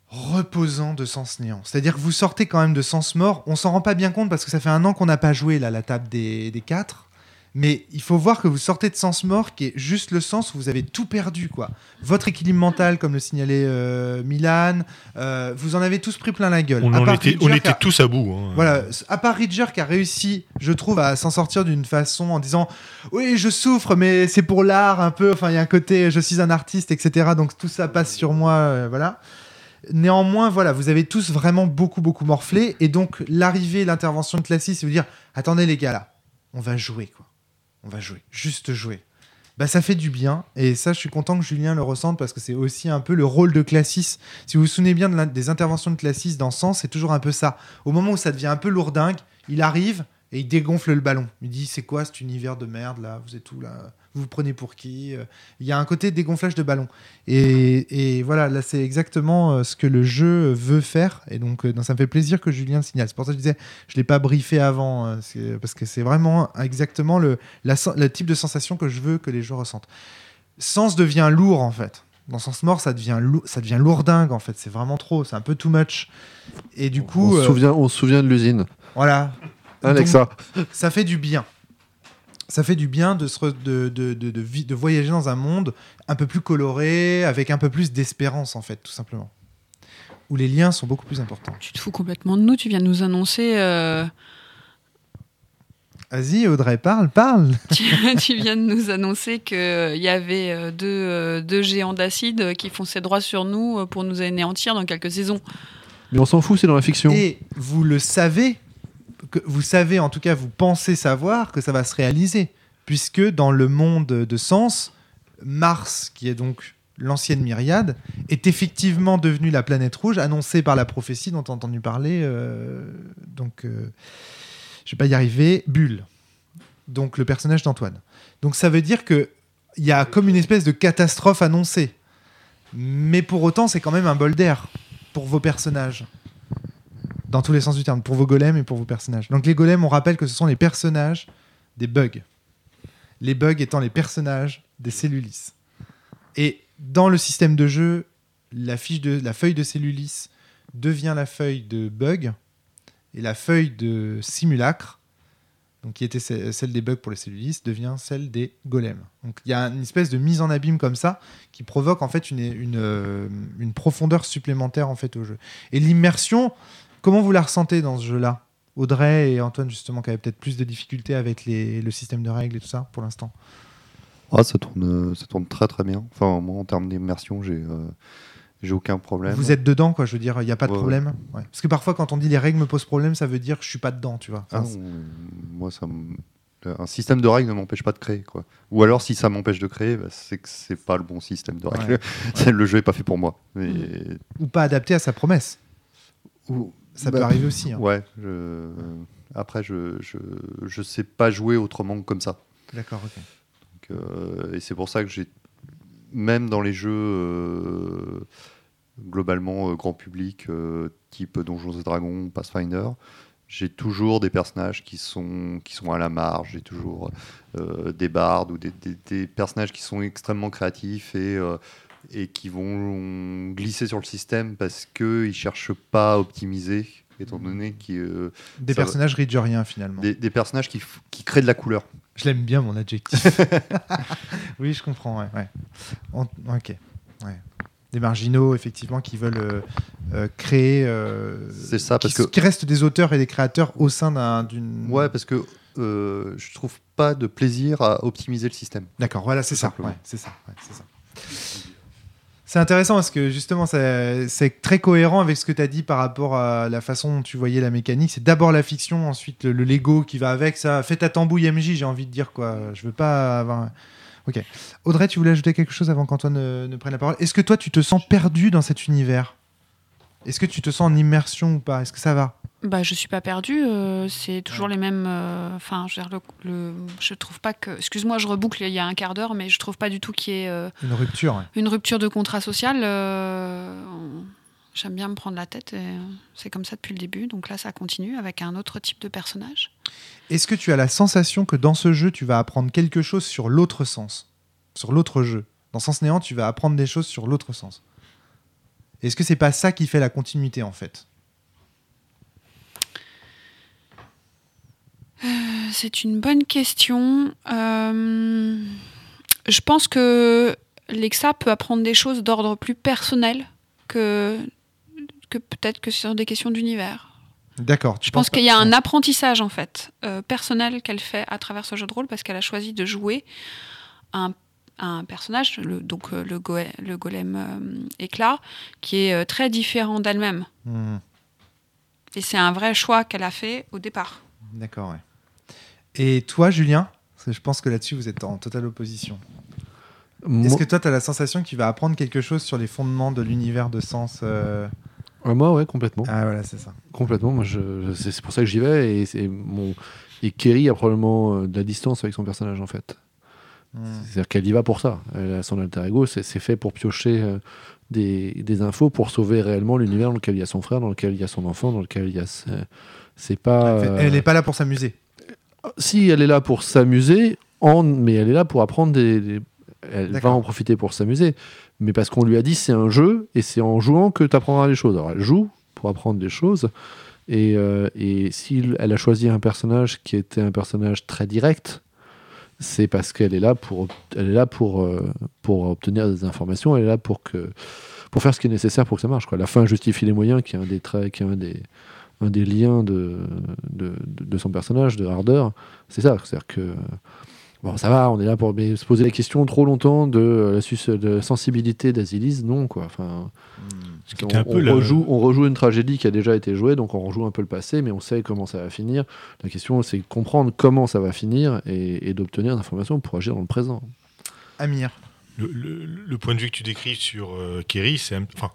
reposant de Sens Néant. C'est-à-dire que vous sortez quand même de Sens Mort. On s'en rend pas bien compte parce que ça fait un an qu'on n'a pas joué la table des quatre. Mais il faut voir que vous sortez de Sens Mort qui est juste le sens où vous avez tout perdu. quoi. Votre équilibre mental, comme le signalait euh, Milan, euh, vous en avez tous pris plein la gueule. On, en était, Ridger on qui était a- tous à bout. hein. voilà, à part Ridger qui a réussi, je trouve, à s'en sortir d'une façon en disant Oui, je souffre, mais c'est pour l'art un peu. Enfin, il y a un côté je suis un artiste, etc. Donc tout ça passe sur moi. euh, voilà. Néanmoins, voilà, vous avez tous vraiment beaucoup, beaucoup morflé. Et donc, l'arrivée, l'intervention de Classis, c'est vous dire Attendez, les gars, là, on va jouer, quoi. On va jouer, juste jouer. bah, ça fait du bien. Et ça, je suis content que Julien le ressente parce que c'est aussi un peu le rôle de Classis. Si vous vous souvenez bien des interventions de Classis dans Sens, c'est toujours un peu ça. Au moment où ça devient un peu lourdingue, il arrive et il dégonfle le ballon. Il dit C'est quoi cet univers de merde là Vous êtes où là? Vous vous prenez pour qui Euh, Il y a un côté dégonflage de ballon. Et, et voilà, là, c'est exactement euh, ce que le jeu veut faire. Et donc, euh, donc, ça me fait plaisir que Julien le signale. C'est pour ça que je disais Je ne l'ai pas briefé avant, c'est- parce que c'est vraiment exactement le, la sen- le type de sensation que je veux que les joueurs ressentent. Sens devient lourd en fait. Dans Sens mort, ça devient, ça devient lourdingue en fait. C'est vraiment trop, c'est un peu too much. Et du coup, on, se euh, souvient, on se souvient de l'usine. voilà, Alexa. ça fait du bien. Ça fait du bien de, se de, de, de, de voyager dans un monde un peu plus coloré, avec un peu plus d'espérance en fait, tout simplement. Où les liens sont beaucoup plus importants. Tu te fous complètement de nous. Tu viens de nous annoncer. euh, Vas-y, Audrey, parle, parle. tu, tu viens de nous annoncer qu'il y avait euh, deux, euh, deux géants d'acide qui fonçaient droit sur nous euh, pour nous anéantir dans quelques saisons. Mais on s'en fout, c'est dans la fiction. Et vous le savez, que vous savez, en tout cas, vous pensez savoir que ça va se réaliser, puisque dans le monde de Sens, Mars, qui est donc l'ancienne Myriade, est effectivement devenue la planète rouge, annoncée par la prophétie dont on a entendu parler. euh, donc, euh, je vais pas y arriver. Bulle. Donc, le personnage d'Antoine. Donc, ça veut dire que il y a comme une espèce de catastrophe annoncée. Mais pour autant, c'est quand même un bol d'air pour vos personnages dans tous les sens du terme, pour vos golems et pour vos personnages. Donc les golems, on rappelle que ce sont les personnages des bugs. Les bugs étant les personnages des cellulis. Et dans le système de jeu, la, fiche de, la feuille de cellulis devient la feuille de bug et la feuille de simulacre, donc qui était ce- celle des bugs pour les cellulis, devient celle des golems. Donc il y a une espèce de mise en abîme comme ça qui provoque en fait une, une, euh, une profondeur supplémentaire en fait au jeu. Et l'immersion, Comment vous la ressentez dans ce jeu-là? Audrey et Antoine, justement, qui avaient peut-être plus de difficultés avec les- le système de règles et tout ça pour l'instant? Ah, ça tourne, ça tourne très très bien. Enfin, moi, en termes d'immersion, j'ai euh, j'ai aucun problème. Vous êtes dedans, quoi, je veux dire, il n'y a pas de Ouais, problème? Ouais. Parce que parfois, quand on dit les règles me posent problème, ça veut dire que je suis pas dedans, tu vois. Ah moi, ça un système de règles ne m'empêche pas de créer. Quoi. Ou alors, si ça m'empêche de créer, bah, c'est que c'est pas le bon système de règles. Ouais. le jeu est pas fait pour moi. Mais... Ou pas adapté à sa promesse. Ou- Ça bah, peut arriver aussi. hein. Ouais. je- Après, je, je je sais pas jouer autrement que comme ça. D'accord, ok. Donc, euh, et c'est pour ça que j'ai, même dans les jeux euh, globalement euh, grand public, type Donjons et Dragons, Pathfinder, j'ai toujours des personnages qui sont, qui sont à la marge, j'ai toujours des bardes ou des, des- des personnages qui sont extrêmement créatifs et, et qui vont glisser sur le système parce qu'ils ne cherchent pas à optimiser, étant donné qu'ils euh, Des Ça personnages ridgeriens, finalement. des, des personnages qui, qui créent de la couleur. Je l'aime bien, mon adjectif. oui, je comprends, ouais. Ok. Ouais. Des marginaux, effectivement, qui veulent euh, euh, créer. euh, C'est ça, parce qui, que- qui restent des auteurs et des créateurs au sein d'un- d'une. Ouais, parce que euh, je trouve pas de plaisir à optimiser le système. D'accord, voilà, c'est ça. ouais, c'est ça, ouais, c'est ça. C'est intéressant parce que justement, c'est très cohérent avec ce que tu as dit par rapport à la façon dont tu voyais la mécanique. C'est d'abord la fiction, ensuite le, le Lego qui va avec. Ça fait ta tambouille MJ, j'ai envie de dire quoi. Je veux pas avoir. Ok. Audrey, tu voulais ajouter quelque chose avant qu'Antoine ne, ne prenne la parole? Est-ce que toi, tu te sens perdu dans cet univers? Est-ce que tu te sens en immersion ou pas? Est-ce que ça va? Bah, je suis pas perdue. euh, c'est toujours les mêmes. euh, Enfin, le, le- je trouve pas que. Excuse-moi, je reboucle il y a un quart d'heure, mais je trouve pas du tout qu'il y ait euh, Une rupture ouais. une rupture de contrat social. euh, J'aime bien me prendre la tête et euh, c'est comme ça depuis le début. Donc là, ça continue avec un autre type de personnage. Est-ce que tu as la sensation que dans ce jeu, tu vas apprendre quelque chose sur l'autre sens? Sur l'autre jeu Dans Sens Néant, tu vas apprendre des choses sur l'autre sens. Est-ce que c'est pas ça qui fait la continuité en fait? C'est une bonne question. Euh, je pense que Lexa peut apprendre des choses d'ordre plus personnel que, que peut-être que sur des questions d'univers. D'accord. Je pense qu'il y a un apprentissage en fait euh, personnel qu'elle fait à travers ce jeu de rôle parce qu'elle a choisi de jouer un, un personnage, le- donc euh, le, go- le golem euh, éclat, qui est euh, très différent d'elle-même. Hmm, Et c'est un vrai choix qu'elle a fait au départ. D'accord, ouais. Et toi, Julien Parce que je pense que là-dessus, vous êtes en totale opposition. Moi, Est-ce que toi, tu as la sensation que tu vas apprendre quelque chose sur les fondements de l'univers de sens euh, moi, ouais, complètement. Ah, voilà, c'est ça. Complètement. Moi, je, c'est pour ça que j'y vais. Et, c'est mon... et Kerry a probablement euh, de la distance avec son personnage, en fait. Hmm. C'est-à-dire qu'elle y va pour ça. Elle a son alter ego, c'est fait pour piocher euh, des, des infos pour sauver réellement l'univers dans lequel il y a son frère, dans lequel il y a son enfant, dans lequel il y a. ce- C'est pas. Euh, Elle n'est pas là pour s'amuser. Si elle est là pour s'amuser, en... mais elle est là pour apprendre des. des- Elle va en profiter pour s'amuser. Mais parce qu'on lui a dit c'est un jeu et c'est en jouant que tu apprendras des choses. Alors elle joue pour apprendre des choses. Et, euh, et si elle a choisi un personnage qui était un personnage très direct, c'est parce qu'elle est là pour, elle est là pour, euh, pour obtenir des informations. Elle est là pour que pour faire ce qui est nécessaire pour que ça marche. Quoi. La fin justifie les moyens, qui est un des traits, qui est un des, un des liens de, de, de- de son personnage, de Harder. C'est ça. C'est-à-dire que bon, ça va, on est là pour mais se poser la question trop longtemps de euh, la, sus- de la sensibilité d'Azilis, non quoi. Enfin, qui on, était un peu on le- rejoue, on rejoue une tragédie qui a déjà été jouée, donc on rejoue un peu le passé, mais on sait comment ça va finir. La question, c'est de comprendre comment ça va finir et, et d'obtenir des informations pour agir dans le présent. Amir. Le, le- le point de vue que tu décris sur euh, Kerry, c'est un- enfin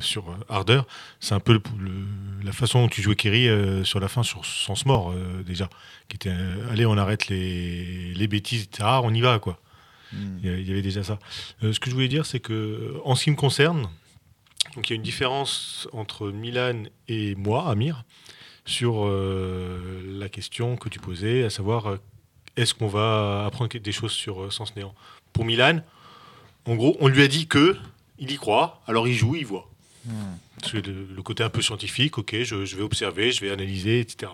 sur euh, Harder, c'est un peu le- le- la façon dont tu jouais Kerry euh, sur la fin sur Sens Mort euh, déjà, qui était euh, allez on arrête les, les bêtises, etc. On y va quoi. Hmm. Il y avait déjà ça. Euh, ce que je voulais dire, c'est que en ce qui me concerne, donc il y a une différence entre Milan et moi, Amir, sur euh, la question que tu posais, à savoir euh, est-ce qu'on va apprendre des choses sur euh, Sens Néant? Pour Milan, en gros, on lui a dit que il y croit, alors il joue, il voit. Parce que le, le côté un peu scientifique, ok, je, je vais observer, je vais analyser, etc.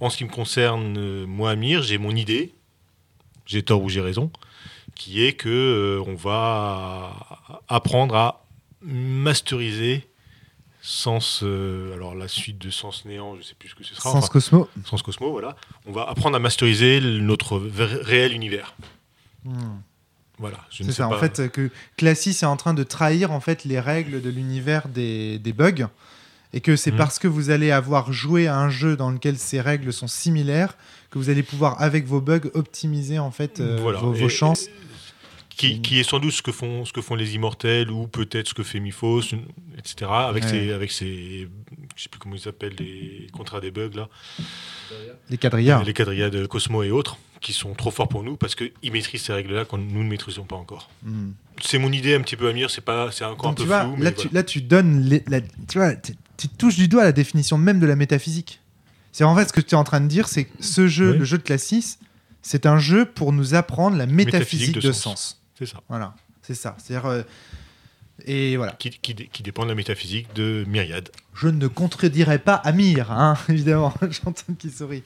En ce qui me concerne, euh, moi, Amir, j'ai mon idée, j'ai tort ou j'ai raison, qui est que euh, on va apprendre à masteriser sens, euh, alors la suite de sens néant, je sais plus ce que ce sera, Sens enfin, Cosmo. sens cosmo, voilà. On va apprendre à masteriser notre réel univers. Hmm. Voilà. Je ne sais ça, pas. en fait, que Classis est en train de trahir en fait les règles de l'univers des, des bugs, et que c'est Mhm. parce que vous allez avoir joué à un jeu dans lequel ces règles sont similaires que vous allez pouvoir, avec vos bugs, optimiser en fait euh, Voilà. vos, vos Et- chances. Qui, qui est sans doute ce que font, ce que font les immortels ou peut-être ce que fait Miphos, etc. Avec Ouais. ses, avec ses, je sais plus comment ils s'appellent, les contrats des bugs là, Les quadrillards. les quadrillades Cosmo et autres, qui sont trop forts pour nous parce qu'ils maîtrisent ces règles-là quand nous ne maîtrisons pas encore. Hmm. C'est mon idée un petit peu Amir, c'est pas, c'est encore Donc, un tu peu vois, flou. là, mais tu, voilà. là, tu donnes. les- la- tu vois, tu, tu touches du doigt la définition même de la métaphysique. C'est en fait ce que tu es en train de dire, c'est que ce jeu, Oui. le jeu de Classis, c'est un jeu pour nous apprendre la métaphysique, Métaphysique de, de sens. sens. C'est ça. Voilà, c'est ça. C'est-à-dire. euh, et voilà. Qui, qui, qui dépend de la métaphysique de Myriade. Je ne contredirai pas Amir, hein, évidemment. J'entends qu'il sourit.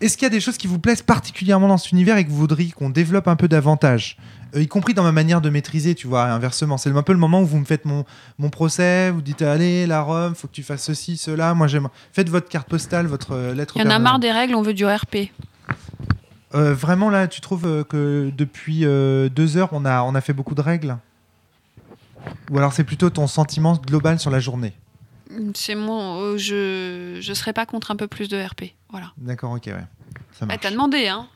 Est-ce qu'il y a des choses qui vous plaisent particulièrement dans cet univers et que vous voudriez qu'on développe un peu davantage? Euh, Y compris dans ma manière de maîtriser, tu vois, inversement. C'est un peu le moment où vous me faites mon, mon procès, vous dites allez, la Rome, faut que tu fasses ceci, cela. Moi, j'aime. Faites votre carte postale, votre euh, lettre. Il y en a marre des règles, on veut du RP. Euh, vraiment, là, tu trouves euh, que depuis euh, deux heures, on a, on a fait beaucoup de règles? Ou alors c'est plutôt ton sentiment global sur la journée? C'est mon, euh, je, je serais pas contre un peu plus de RP. Voilà. D'accord, ok, ouais. Ça Bah, marche. T'as demandé, hein.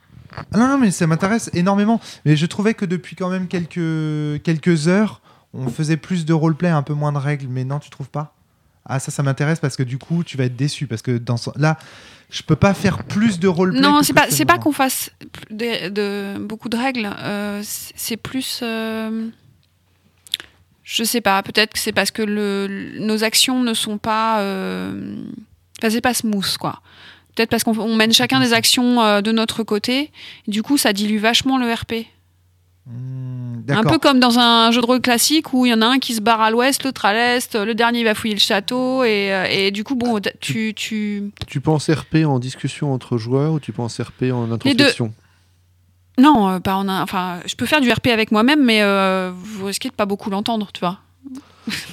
Ah non, non, mais ça m'intéresse énormément. Mais je trouvais que depuis quand même quelques, quelques heures, on faisait plus de roleplay, un peu moins de règles. Mais non, tu trouves pas? Ah, ça, ça m'intéresse parce que du coup, tu vas être déçu. Parce que dans ce- là, je peux pas faire plus de roleplay. Non, c'est pas, c'est pas qu'on fasse de, de- beaucoup de règles. euh, c'est plus. euh, je sais pas. Peut-être que c'est parce que le, nos actions ne sont pas. euh, Enfin, c'est pas smooth, quoi. Peut-être parce qu'on on mène chacun des actions euh, de notre côté. Du coup, ça dilue vachement le RP. Hmm, Un peu comme dans un jeu de rôle classique où il y en a un qui se barre à l'ouest, l'autre à l'est, le dernier va fouiller le château et, euh, et du coup bon tu, tu Tu penses RP en discussion entre joueurs ou tu penses RP en introspection? Non euh, pas en un- enfin je peux faire du RP avec moi-même mais euh, vous risquez de pas beaucoup l'entendre tu vois.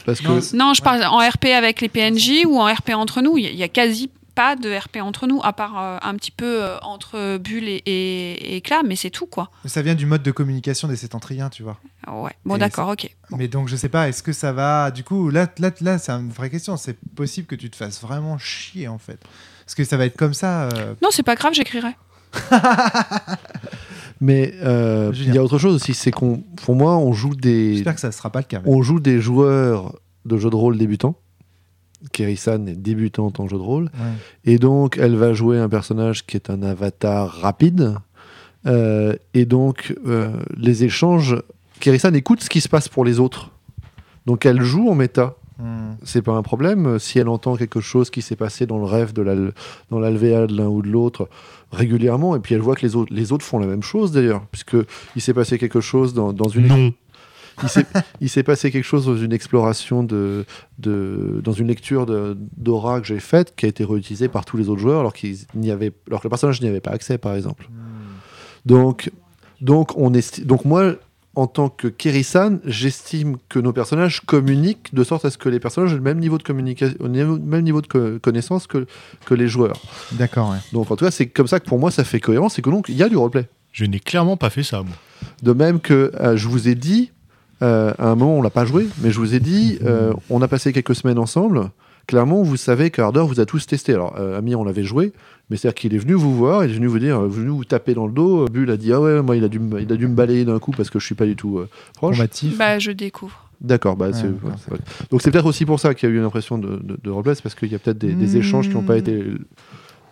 Parce que Non, je Ouais. parle en RP avec les PNJ ou en RP entre nous. Il y, y a quasi pas de RP entre nous à part euh, un petit peu euh, entre Bulle et, et, mais c'est tout quoi Ça vient du mode de communication des sétentriens, tu vois. ouais bon d'accord ok Bon. Mais donc, je sais pas, est-ce que ça va. Du coup, là, là, là c'est une vraie question. C'est possible que tu te fasses vraiment chier, en fait. Parce que ça va être comme ça. euh, non c'est pas grave j'écrirai Mais euh, il y a autre chose aussi, c'est qu'on, pour moi, on joue des, J'espère que ça ne sera pas le cas. on joue des joueurs de jeux de rôle débutants. Kerisan est débutante en jeu de rôle. Ouais. Et donc, elle va jouer un personnage qui est un avatar rapide. Euh, et donc, euh, les échanges. Kerisan écoute ce qui se passe pour les autres. Donc, elle joue en méta. Hmm. C'est pas un problème. Si elle entend quelque chose qui s'est passé dans le rêve, de la, dans l'alvéa de l'un ou de l'autre, régulièrement, et puis elle voit que les autres, les autres font la même chose d'ailleurs, puisque il s'est passé quelque chose dans, dans une Non. Il s'est- passé quelque chose dans une exploration de, de dans une lecture d'aura que j'ai faite qui a été réutilisée par tous les autres joueurs alors qu'il n'y avait alors que le personnage n'y avait pas accès par exemple. Donc donc on esti- donc moi en tant que Kerisan, j'estime que nos personnages communiquent de sorte à ce que les personnages aient le même niveau de communication, même niveau de co- connaissance que, que les joueurs. D'accord, ouais. Donc en tout cas, c'est comme ça que pour moi ça fait cohérence, c'est que donc il y a du roleplay. Je n'ai clairement pas fait ça, moi. De même que euh, je vous ai dit, euh, à un moment on l'a pas joué, mais je vous ai dit, euh, on a passé quelques semaines ensemble. Clairement, vous savez qu'Ardor vous a tous testé. Alors, euh, Amir, on l'avait joué, mais c'est-à-dire qu'il est venu vous voir, il est venu vous dire, euh, venu vous taper dans le dos. Bull a dit, ah ouais, moi il a dû, me- il a dû me balayer d'un coup parce que je suis pas du tout euh, proche. Combatif. Bah, je découvre. D'accord, bah, c'est- ouais, donc c'est peut-être aussi pour ça qu'il y a eu une impression de, de, de roleplay, c'est parce qu'il y a peut-être des, des Hmm. échanges qui n'ont pas été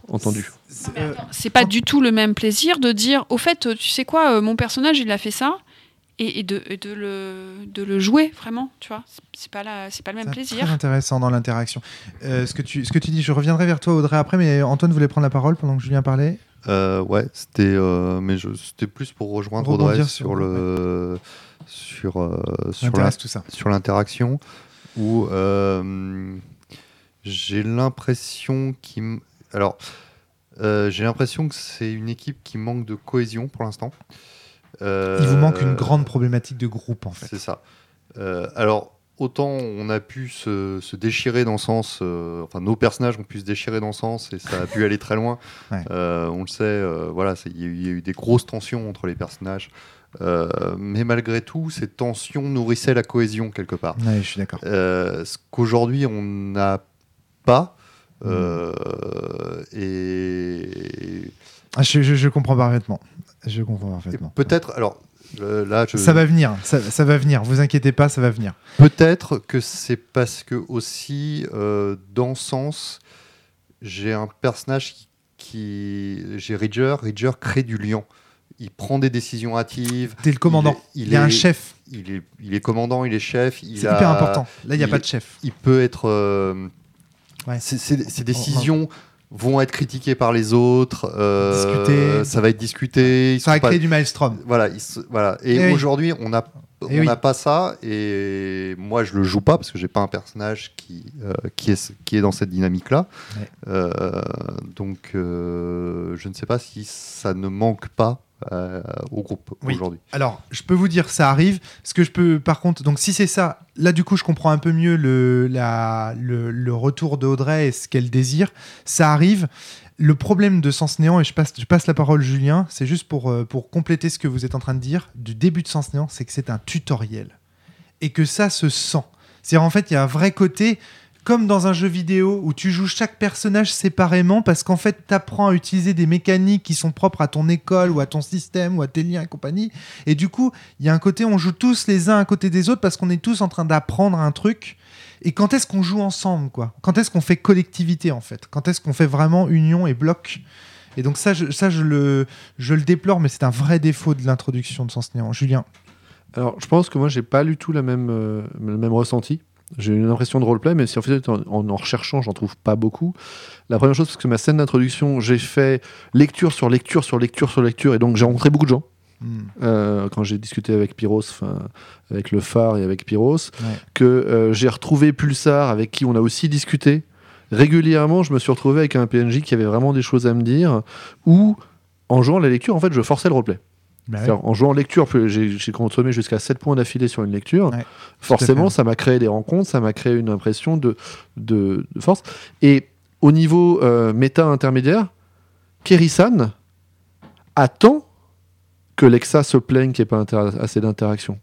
entendus. C'est- euh, C'est pas du tout le même plaisir de dire, au fait, tu sais quoi, euh, mon personnage, il a fait ça, et, et de, et de, le, de le jouer, vraiment, tu vois. C'est- pas, la- c'est pas le même C'est plaisir. Très intéressant dans l'interaction. Euh, ce, que tu, ce que tu dis, je reviendrai vers toi Audrey après, mais Antoine voulait prendre la parole pendant que Julien parlait. Euh, ouais, c'était, euh, mais je- c'était plus pour rejoindre Rebondir Audrey sur- sur le, sur, euh, sur la- tout ça. sur l'interaction où euh, j'ai l'impression qu'il m- alors euh, j'ai l'impression que c'est une équipe qui manque de cohésion pour l'instant. Euh, Il vous manque une grande problématique de groupe en fait. C'est ça. Euh, alors, autant on a pu se, se déchirer dans le sens, euh, enfin nos personnages ont pu se déchirer dans le sens et ça a pu aller très loin. Ouais. Euh, on le sait, euh, voilà, il y, a eu- il y a eu des grosses tensions entre les personnages. Mais malgré tout, ces tensions nourrissaient la cohésion quelque part. Ouais, je suis d'accord. Ce qu'aujourd'hui on n'a pas. Mm. et, Ah, je, je- je comprends parfaitement. Je comprends parfaitement. peut-être, alors euh, là, je, Ça va venir, ça, ça va venir. Vous inquiétez pas, ça va venir. Peut-être que c'est parce que aussi euh, dans Sens, j'ai un personnage qui, qui- j'ai Ridger. Ridger crée du lien. Il prend des décisions hâtives. T'es le commandant. Il est- Il, y a un chef. Il est, il est commandant, il est chef. C'est hyper important. Là, il n'y a pas de chef. Il peut être. euh, Ouais. ces décisions vont être critiquées par les autres. euh. Ça va être discuté. ils Ça a sont pas- créé du maelstrom. voilà, voilà. Et Eh oui. aujourd'hui, on n'a Eh on oui. pas ça. Et moi, je le joue pas parce que j'ai pas un personnage qui, euh, qui, est, qui est dans cette dynamique-là. Ouais. Euh, donc, je ne sais pas si ça ne manque pas euh, au groupe Oui. aujourd'hui. Alors, je peux vous dire, ça arrive. Ce que je peux, par contre, donc si c'est ça, là, du coup, je comprends un peu mieux le, la, le, le retour d'Audrey et ce qu'elle désire. Ça arrive. Le problème de Sens Néant, et je passe, je passe la parole Julien, c'est juste pour, euh, pour compléter ce que vous êtes en train de dire, du début de Sens Néant, c'est que c'est un tutoriel. Et que ça se sent. C'est-à-dire, en fait, il y a un vrai côté, comme dans un jeu vidéo où tu joues chaque personnage séparément parce qu'en fait, tu apprends à utiliser des mécaniques qui sont propres à ton école ou à ton système ou à tes liens et compagnie. Et du coup, il y a un côté, on joue tous les uns à côté des autres parce qu'on est tous en train d'apprendre un truc. Et quand est-ce qu'on joue ensemble, quoi? Quand est-ce qu'on fait collectivité, en fait? Quand est-ce qu'on fait vraiment union et bloc? Et donc ça, je, ça je, le, je le déplore, mais c'est un vrai défaut de l'introduction de Sens Néant. Julien Alors, je pense que moi, j'ai pas du tout la même, euh, le même ressenti. J'ai une impression de roleplay, mais si en fait, en, en, en recherchant, j'en trouve pas beaucoup. La première chose, parce que ma scène d'introduction, j'ai fait lecture sur lecture sur lecture sur lecture, et donc j'ai rencontré beaucoup de gens. Hmm. euh, quand j'ai discuté avec Pyros, avec le phare et avec Pyros, Ouais. que euh, j'ai retrouvé Pulsar, avec qui on a aussi discuté. Régulièrement, je me suis retrouvé avec un PNJ qui avait vraiment des choses à me dire, ou en jouant la lecture, en fait, je forçais le roleplay. Bah ouais. En jouant en lecture, j'ai consommé jusqu'à 7 points d'affilée sur une lecture. Ouais, Forcément, ça m'a créé des rencontres, ça m'a créé une impression de, de, de force. Et au niveau euh, méta intermédiaire, Kerisan attend que Lexa se plaigne qu'il n'y ait pas assez d'interaction.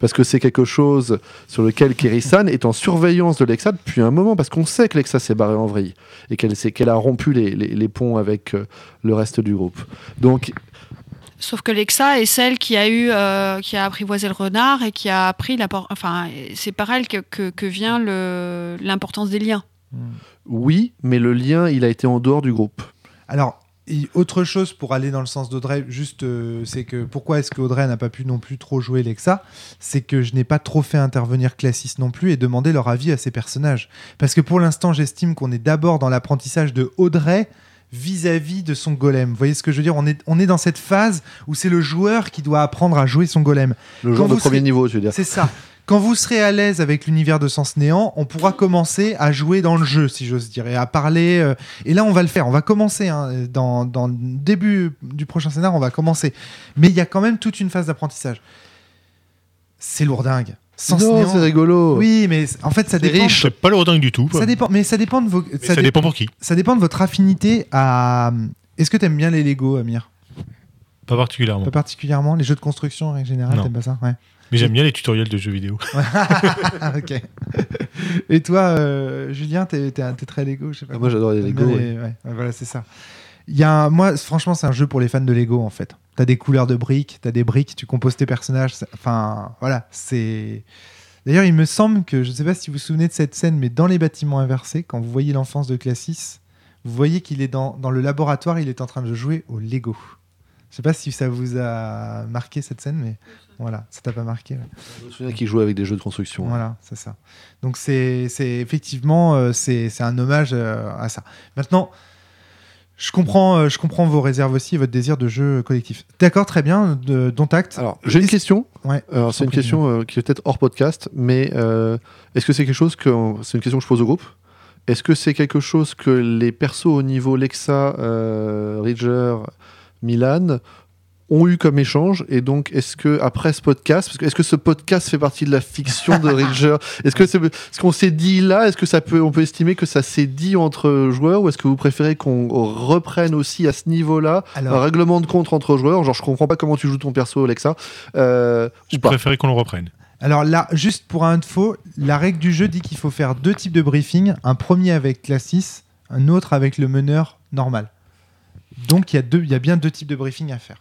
Parce que c'est quelque chose sur lequel Kerisan est en surveillance de Lexa depuis un moment, parce qu'on sait que Lexa s'est barrée en vrille et qu'elle a rompu les, les- les ponts avec euh, le reste du groupe. Donc, Sauf que Lexa est celle qui a eu, euh, qui a apprivoisé le renard et qui a appris la, enfin, c'est par elle que, que, que vient l'importance des liens. Oui, mais le lien, il a été en dehors du groupe. Alors, et autre chose pour aller dans le sens d'Audrey, juste, euh, c'est que pourquoi est-ce qu'Audrey n'a pas pu non plus trop jouer Lexa? C'est que je n'ai pas trop fait intervenir Classis non plus et demander leur avis à ces personnages. Parce que pour l'instant, j'estime qu'on est d'abord dans l'apprentissage de Audrey vis-à-vis de son golem. Vous voyez ce que je veux dire? On est, on est dans cette phase où c'est le joueur qui doit apprendre à jouer son golem. Le genre de premier niveau, je veux dire. C'est ça. Quand vous serez à l'aise avec l'univers de Sens Néant, on pourra commencer à jouer dans le jeu, si j'ose dire, et à parler. euh, et là, on va le faire. On va commencer. hein, dans, dans le début du prochain scénar, on va commencer. Mais il y a quand même toute une phase d'apprentissage. C'est lourdingue. Sens non, c'est rigolo. Oui, mais en fait, ça dépend. riche. C'est pas lourdingue du tout. Ça dépend. Mais ça dépend de vos. Mais ça ça, dé- dépend pour qui. ça dépend de votre affinité à. Est-ce que t'aimes bien les Lego, Amir? Pas particulièrement. Pas particulièrement les jeux de construction en règle générale. T'aimes pas ça? Ouais. Mais j'aime bien les tutoriels de jeux vidéo. Ok. Et toi, euh, Julien, t'es t'es un- t'es très Lego, je sais pas. Ah, moi, j'adore les Lego. les- ouais, ouais, voilà, c'est ça. Il y a un- moi, franchement, c'est un jeu pour les fans de Lego en fait. T'as des couleurs de briques, t'as des briques, tu composes tes personnages. Enfin, voilà, c'est. D'ailleurs, il me semble que je sais pas si vous vous souvenez de cette scène, mais dans les bâtiments inversés, quand vous voyez l'enfance de Classis, vous voyez qu'il est dans, dans le laboratoire, il est en train de jouer au Lego. Je sais pas si ça vous a marqué cette scène, mais voilà, ça t'a pas marqué. ouais. Je me souviens qu'il jouait avec des jeux de construction. Voilà, c'est ça. Donc c'est effectivement euh, c'est c'est un hommage euh, à ça. Maintenant, je comprends euh, je comprends vos réserves aussi, et votre désir de jeu collectif. D'accord, très bien, de, dont acte. Alors, j'ai une question. Ouais, c'est une question euh, qui est peut-être hors podcast, mais euh, est-ce que c'est quelque chose que. C'est une question que je pose au groupe? Est-ce que c'est quelque chose que les persos au niveau Lexa, euh, Ridger, Milan ont eu comme échange et donc est-ce que après ce podcast parce que est-ce que ce podcast fait partie de la fiction de Ridger est-ce que c'est ce qu'on s'est dit là est-ce que ça peut on peut estimer que ça s'est dit entre joueurs ou est-ce que vous préférez qu'on reprenne aussi à ce niveau-là un règlement de compte entre joueurs? Genre je comprends pas comment tu joues ton perso Alexa euh, Je préférais qu'on le reprenne. alors là, juste pour info, la règle du jeu dit qu'il faut faire deux types de briefing, un premier avec Classis, un autre avec le meneur normal. Donc il y a deux, il y a bien deux types de briefing à faire.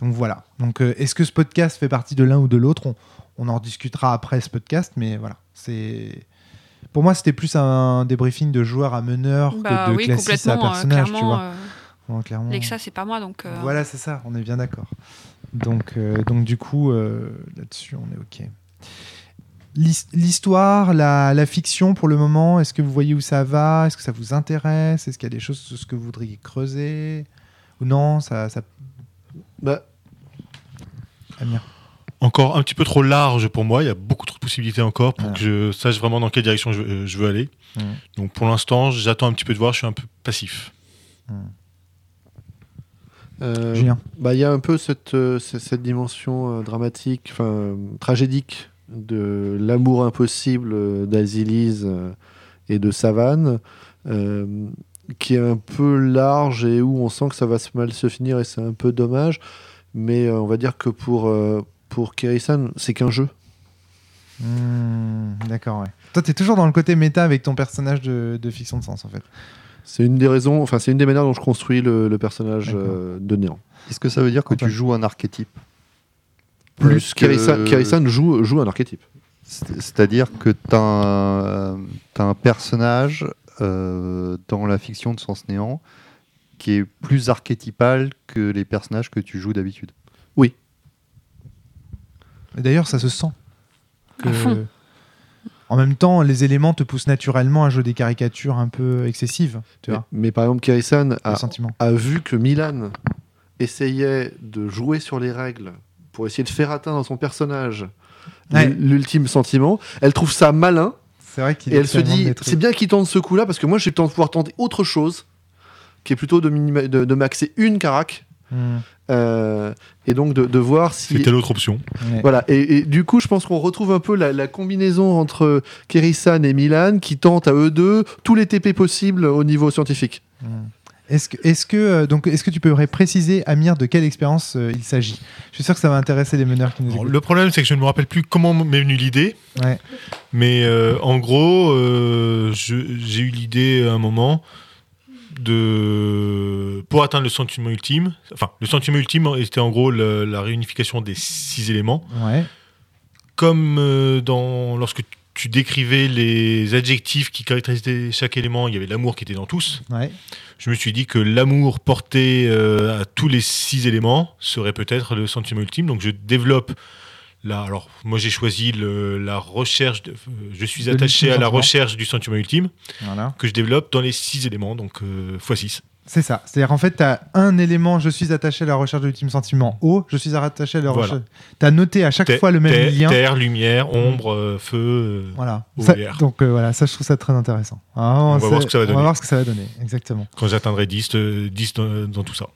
Donc voilà. Donc euh, est-ce que ce podcast fait partie de l'un ou de l'autre? On, on en discutera après ce podcast, mais voilà. C'est pour moi c'était plus un débriefing de joueur à meneur Bah que de oui, Classis à euh, personnage, tu vois. euh, clairement. Lexa, c'est pas moi, donc. euh, Voilà, c'est ça, on est bien d'accord. Donc, euh, donc du coup, euh, là-dessus, on est OK. L'his- L'histoire, la, la fiction pour le moment, est-ce que vous voyez où ça va? Est-ce que ça vous intéresse? Est-ce qu'il y a des choses sur ce que vous voudriez creuser? Ou non ça, ça... Bah, Amir Encore un petit peu trop large pour moi. Il y a beaucoup trop de possibilités encore pour que je sache vraiment dans quelle direction je, euh, je veux aller. Donc pour l'instant, j'attends un petit peu de voir. Je suis un peu passif. euh, Julien Bah, il y a un peu cette, euh, cette dimension dramatique, enfin tragédique de l'amour impossible d'Azilis euh, et de Savane, euh, qui est un peu large et où on sent que ça va mal se finir et c'est un peu dommage. Mais euh, on va dire que pour, euh, pour Kerisan, c'est qu'un jeu. Hmm, D'accord, ouais. Toi, t'es toujours dans le côté méta avec ton personnage de, de fiction de sens, en fait. C'est une des raisons, enfin c'est une des manières dont je construis le, le personnage euh, de Néant. Est-ce que ça veut dire que Antoine. tu joues un archétype Plus que- Kerisan, Kerisan joue, joue un archétype. C'est- C'est-à-dire que tu as, un t'as un personnage euh, dans la fiction de Sens Néant qui est plus archétypal que les personnages que tu joues d'habitude. Et d'ailleurs, ça se sent. Que-. En même temps, les éléments te poussent naturellement à jouer des caricatures un peu excessives, tu Mais, vois, mais par exemple, Kerisan le a, vu que Milan essayait de jouer sur les règles pour essayer de faire atteindre à son personnage Ouais. l'ultime sentiment. Elle trouve ça malin C'est vrai qu'il et elle se dit c'est bien qu'il tente ce coup-là parce que moi j'ai le temps de pouvoir tenter autre chose qui est plutôt de, minima- de, de maxer une carac Hmm, euh, et donc de, de voir si C'était l'autre option. ouais. voilà, et, et du coup, je pense qu'on retrouve un peu la, la combinaison entre Kerisan et Milan qui tentent à eux deux tous les TP possibles au niveau scientifique. Hmm. Est-ce que, est-ce que, euh, donc, est-ce que tu peux préciser, Amir, de quelle expérience euh, il s'agit? Je suis sûr que ça va intéresser les meneurs qui nous Alors, le problème, c'est que je ne me rappelle plus comment m'est venue l'idée. Ouais. Mais euh, en gros, euh, j'ai eu l'idée à un moment de pour atteindre le sentiment ultime. Enfin, le sentiment ultime était en gros le- la réunification des six éléments. Ouais. Comme euh, dans lorsque tu décrivais les adjectifs qui caractérisaient chaque élément, il y avait l'amour qui était dans tous. Ouais. Je me suis dit que l'amour porté euh, à tous les six éléments serait peut-être le sentiment ultime. Donc je développe là. Alors moi j'ai choisi le- la recherche. De, euh, je suis De attaché à la recherche du sentiment ultime Voilà. que je développe dans les six éléments. Donc euh, x6. C'est ça. C'est-à-dire en fait, tu as un élément, je suis attaché à la recherche de l'ultime sentiment. O, je suis attaché à la Voilà. recherche. Tu as noté à chaque fois le même lien. terre, lumière, ombre, euh, feu. euh, Voilà. Ça- donc euh, voilà, ça je trouve ça très intéressant. Ah, On va voir ce que ça va On va donner. voir ce que ça va donner, exactement. quand j'atteindrai 10, euh, 10 dans, dans tout ça.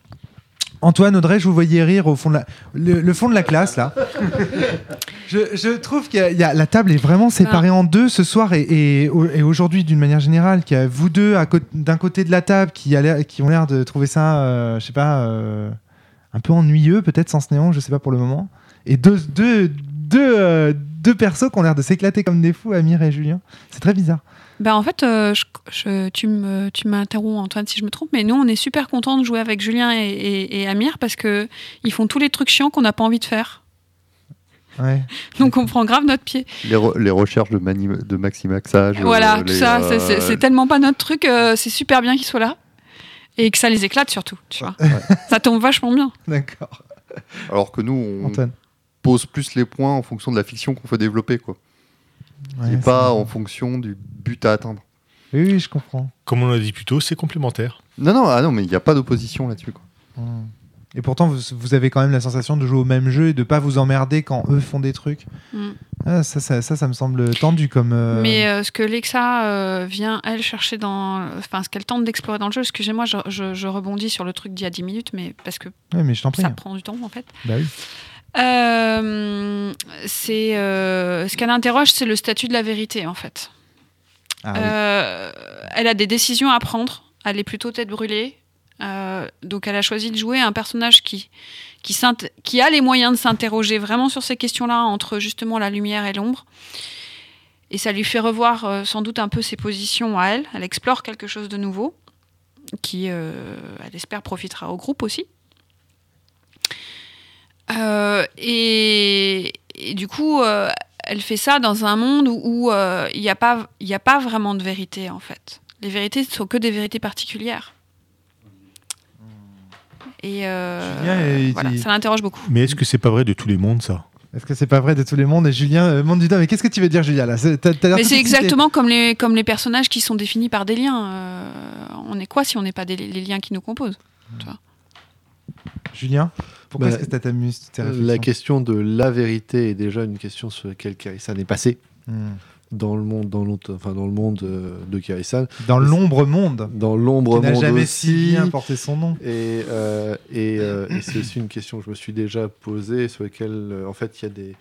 Antoine, Audrey, je vous voyais rire au fond de la, le, le fond de la classe là. je, je trouve que la table est vraiment séparée en deux ce soir et, et, et aujourd'hui d'une manière générale. Qu'il y a vous deux d'un côté de la table qui, a qui ont l'air de trouver ça, euh, je sais pas, euh, un peu ennuyeux peut-être sans néon, je sais pas pour le moment. Et deux, deux, deux, euh, deux persos qui ont l'air de s'éclater comme des fous, Amir et Julien. C'est très bizarre. Ben, en fait, euh, je- je- tu me- tu m'interromps, Antoine, si je me trompe, mais nous, on est super contents de jouer avec Julien et, et- et Amir parce que ils font tous les trucs chiants qu'on n'a pas envie de faire. Ouais. Donc, on prend grave notre pied. Les, re- les recherches de, mani- de maximaxage. voilà, euh, tout les, ça, euh, c'est- c'est c'est tellement pas notre truc, euh, c'est super bien qu'ils soient là. Et que ça les éclate surtout, tu vois. ça tombe vachement bien. D'accord. Alors que nous, on Antoine. pose plus les points en fonction de la fiction qu'on veut développer, quoi. Ouais, et c'est pas vrai. en fonction du but à atteindre. Oui, oui, je comprends. Comme on l'a dit plus tôt, c'est complémentaire. Non, non, ah non, mais il n'y a pas d'opposition là-dessus. quoi. Hmm. Et pourtant, vous, vous avez quand même la sensation de jouer au même jeu et de pas vous emmerder quand eux font des trucs. Mm. Ah, ça, ça, ça, ça me semble tendu comme. euh, Mais euh, ce que Lexa euh, vient, elle, chercher dans. Enfin, ce qu'elle tente d'explorer dans le jeu, excusez-moi, je, je- je rebondis sur le truc d'il y a 10 minutes, mais parce que ouais, mais je t'en prie. ça prend du temps, en fait. Bah oui. Euh, c'est euh, ce qu'elle interroge, c'est le statut de la vérité en fait. Ah oui. Euh, elle a des décisions à prendre. Elle est plutôt tête brûlée. Euh, donc elle a choisi de jouer un personnage qui qui, qui a les moyens de s'interroger vraiment sur ces questions-là entre justement la lumière et l'ombre. Et ça lui fait revoir euh, sans doute un peu ses positions à elle. Elle explore quelque chose de nouveau qui, euh, elle espère, profitera au groupe aussi. Euh, et, et du coup, euh, elle fait ça dans un monde où euh, il n'y a, pas- y a pas vraiment de vérité, en fait. Les vérités ne sont que des vérités particulières. Et euh, voilà, dit- ça l'interroge beaucoup. Mais est-ce que c'est pas vrai de tous les mondes, ça? Est-ce que c'est pas vrai de tous les mondes? Et Julien, euh, monde du doigt, mais qu'est-ce que tu veux dire, Julien là? C'est- t'as- t'as l'air Mais c'est exactement comme les, comme les personnages qui sont définis par des liens. Euh, on est quoi si on n'est pas des, les liens qui nous composent Julien, pourquoi Bah, est-ce que ça t'amuse La question de la vérité est déjà une question sur laquelle Karisan est passé Hmm. dans le monde, dans l'autre- enfin dans le monde euh, de Karisan, Dans l'ombre monde, dans l'ombre qui n'a monde jamais si bien porté son nom. Et, euh, et, euh, et c'est aussi une question que je me suis déjà posée, sur laquelle, en fait, il y a des.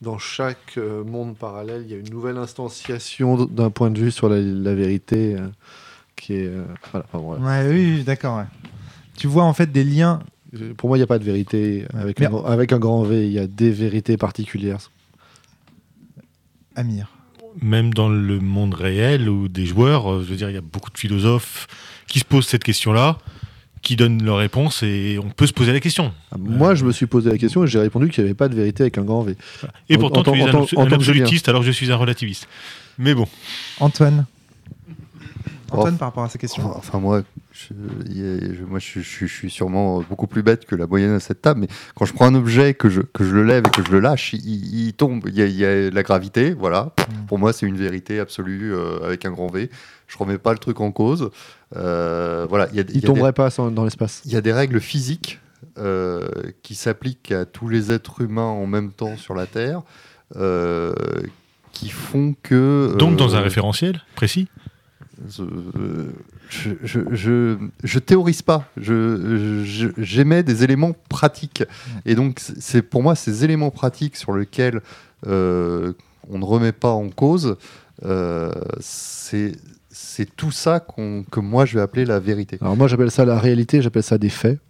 Dans chaque monde parallèle, il y a une nouvelle instanciation d'un point de vue sur la, la vérité euh, qui est. euh, voilà, enfin. Ouais, oui, oui, d'accord. ouais. Tu vois en fait des liens. Pour moi, il n'y a pas de vérité avec, Mais- un, grand- avec un grand V. Il y a des vérités particulières. Amir. Même dans le monde réel ou des joueurs, euh, je veux dire, il y a beaucoup de philosophes qui se posent cette question-là, qui donnent leur réponse et on peut se poser la question. Ah, Moi, je me suis posé la question et j'ai répondu qu'il n'y avait pas de vérité avec un grand V. Et En- pourtant, en tant- tu es en un, un absolutiste alors que je suis un relativiste. Mais bon, Antoine. Antoine, Oh. par rapport à ces questions. Enfin, moi, je, moi je, je- je suis sûrement beaucoup plus bête que la moyenne à cette table, mais quand je prends un objet, que je, que je le lève et que je le lâche, il, il tombe. Il y, a, il y a la gravité, voilà. Mm. Pour moi, c'est une vérité absolue euh, avec un grand V. Je remets pas le truc en cause. Euh, voilà, il y a, il Il y a des- tomberait pas sans- dans l'espace. il y a des règles physiques euh, qui s'appliquent à tous les êtres humains en même temps sur la Terre, euh, qui font que. donc euh, dans un référentiel précis, je, je, théorise pas. J'émets des éléments pratiques. Et donc, c'est pour moi ces éléments pratiques sur lesquels euh, on ne remet pas en cause. euh, c'est tout ça que moi je vais appeler la vérité. Alors moi, j'appelle ça la réalité, j'appelle ça des faits.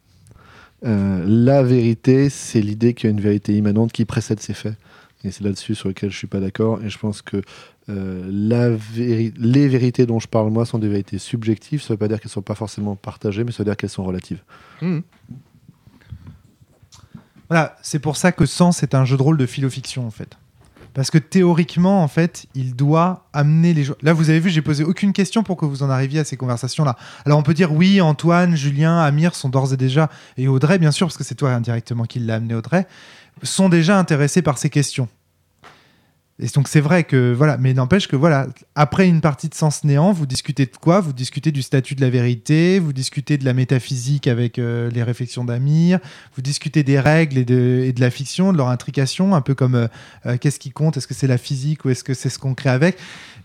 Euh, la vérité, c'est l'idée qu'il y a une vérité immanente qui précède ces faits. Et c'est là-dessus sur lequel je suis pas d'accord. Et je pense que véri- les vérités dont je parle moi sont des vérités subjectives. Ça ne veut pas dire qu'elles ne sont pas forcément partagées, mais ça veut dire qu'elles sont relatives. Mhm. Voilà, c'est pour ça que Sens est un jeu de rôle de philo-fiction en fait. Parce que théoriquement, en fait, il doit amener les joueurs. Là, vous avez vu, j'ai posé aucune question pour que vous en arriviez à ces conversations-là. Alors, on peut dire oui, Antoine, Julien, Amir sont d'ores et déjà, et Audrey, bien sûr, parce que c'est toi indirectement qui l'a amené, Audrey, sont déjà intéressés par ces questions. Donc, c'est vrai que, voilà, mais n'empêche que, voilà, après une partie de Sens Néant, vous discutez de quoi? Vous discutez du statut de la vérité, vous discutez de la métaphysique avec euh, les réflexions d'Amir, vous discutez des règles et de, et de la fiction, de leur intrication, un peu comme euh, euh, qu'est-ce qui compte, est-ce que c'est la physique ou est-ce que c'est ce qu'on crée avec?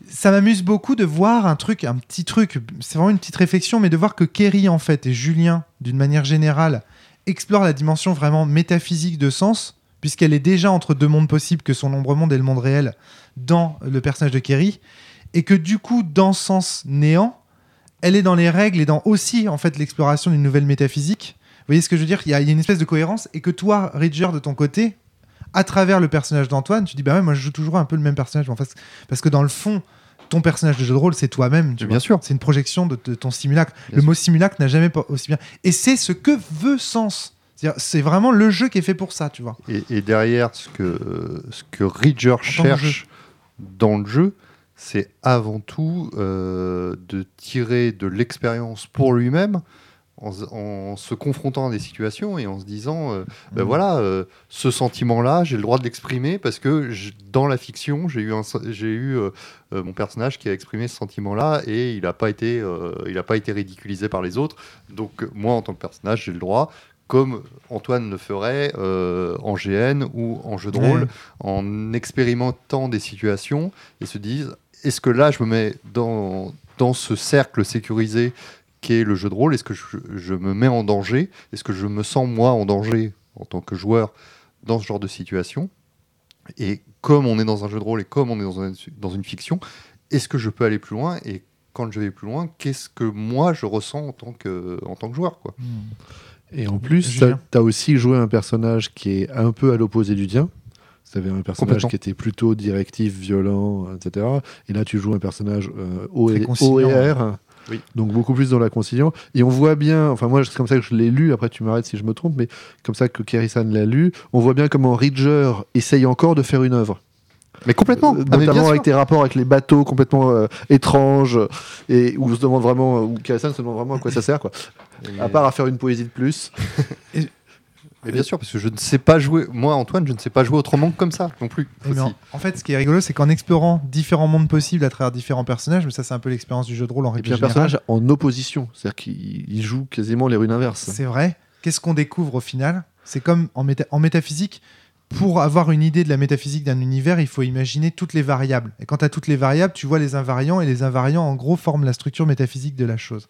Ça m'amuse beaucoup de voir un truc, un petit truc, c'est vraiment une petite réflexion, mais de voir que Kerry en fait et Julien, d'une manière générale, explorent la dimension vraiment métaphysique de sens, puisqu'elle est déjà entre deux mondes possibles que sont l'ombre monde et le monde réel dans le personnage de Kerry, et que du coup, dans Sens Néant, elle est dans les règles et dans aussi en fait l'exploration d'une nouvelle métaphysique. Vous voyez ce que je veux dire? Il y, a, il y a une espèce de cohérence et que toi, Ridger, de ton côté, à travers le personnage d'Antoine, tu dis bah ouais, moi je joue toujours un peu le même personnage en parce que dans le fond, ton personnage de jeu de rôle, c'est toi-même. tu Bien vois. sûr. C'est une projection de, de ton simulacre. Bien le sûr. mot simulacre n'a jamais pas aussi bien. Et c'est ce que veut Sens. C'est vraiment le jeu qui est fait pour ça, tu vois. Et, et derrière, ce que, ce que Ridger cherche dans le jeu, c'est avant tout euh, de tirer de l'expérience pour lui-même en, se- en se confrontant à des situations et en se disant euh, ben Mhm. voilà, euh, ce sentiment-là, j'ai le droit de l'exprimer parce que je- dans la fiction, j'ai eu, un, j'ai eu mon personnage qui a exprimé ce sentiment-là et il n'a pas, été, il a pas été ridiculisé par les autres. Donc, moi, en tant que personnage, j'ai le droit. Comme Antoine le ferait euh, en GN ou en jeu de Ouais. rôle, en expérimentant des situations et se disent est-ce que là je me mets dans, dans ce cercle sécurisé qu'est le jeu de rôle? Est-ce que je, je me mets en danger? Est-ce que je me sens moi en danger en tant que joueur dans ce genre de situation? Et comme on est dans un jeu de rôle et comme on est dans, un- dans une fiction, est-ce que je peux aller plus loin? Et quand je vais plus loin, qu'est-ce que moi je ressens en tant que, en tant que joueur quoi? Et en plus, tu as aussi joué un personnage qui est un peu à l'opposé du tien. Tu avais un personnage qui était plutôt directif, violent, etc. Et là, tu joues un personnage euh, O Très et, conciliant. O et R. Oui. Donc beaucoup plus dans la conciliation. Et on voit bien, enfin moi c'est comme ça que je l'ai lu, après tu m'arrêtes si je me trompe, mais comme ça que Kerry-san l'a lu, on voit bien comment Ridger essaye encore de faire une œuvre. Mais complètement Euh, Ah, notamment avec tes rapports avec les bateaux complètement euh, étranges, et où on se demande vraiment, où se demande vraiment à quoi ça sert, quoi. À part à faire une poésie de plus. Mais bien sûr, parce que je ne sais pas jouer. Moi, Antoine, je ne sais pas jouer autrement que comme ça non plus. Et en, fait, ce qui est rigolo, c'est qu'en explorant différents mondes possibles à travers différents personnages, mais ça, c'est un peu l'expérience du jeu de rôle en Et règle puis un générale. personnage en opposition, c'est-à-dire qu'il il joue quasiment les runes inverses. C'est vrai. Qu'est-ce qu'on découvre au final? C'est comme en, méta- en métaphysique. Pour avoir une idée de la métaphysique d'un univers, il faut imaginer toutes les variables. Et quand tu as toutes les variables, tu vois les invariants, et les invariants, en gros, forment la structure métaphysique de la chose.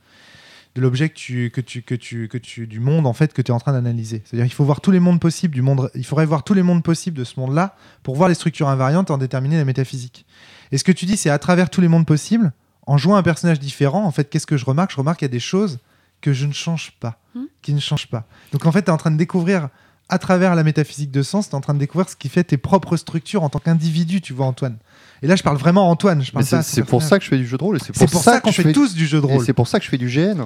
De l'objet que tu, que tu, que tu, que tu, du monde, en fait, que tu es en train d'analyser. C'est-à-dire qu'il faut voir tous les mondes possibles du monde. Il faudrait voir tous les mondes possibles de ce monde-là pour voir les structures invariantes et en déterminer la métaphysique. Et ce que tu dis, c'est à travers tous les mondes possibles, en jouant un personnage différent, en fait, qu'est-ce que je remarque? Je remarque qu'il y a des choses que je ne change pas, Hmm. qui ne changent pas. Donc en fait, tu es en train de découvrir, à travers la métaphysique de sens, tu es en train de découvrir ce qui fait tes propres structures en tant qu'individu, tu vois, Antoine. Et là, je parle vraiment Antoine. Je parle c'est pour ça que je fais du jeu de rôle c'est pour, pour ça qu'on fait fais tous du jeu de et rôle. c'est pour ça que je fais du GN.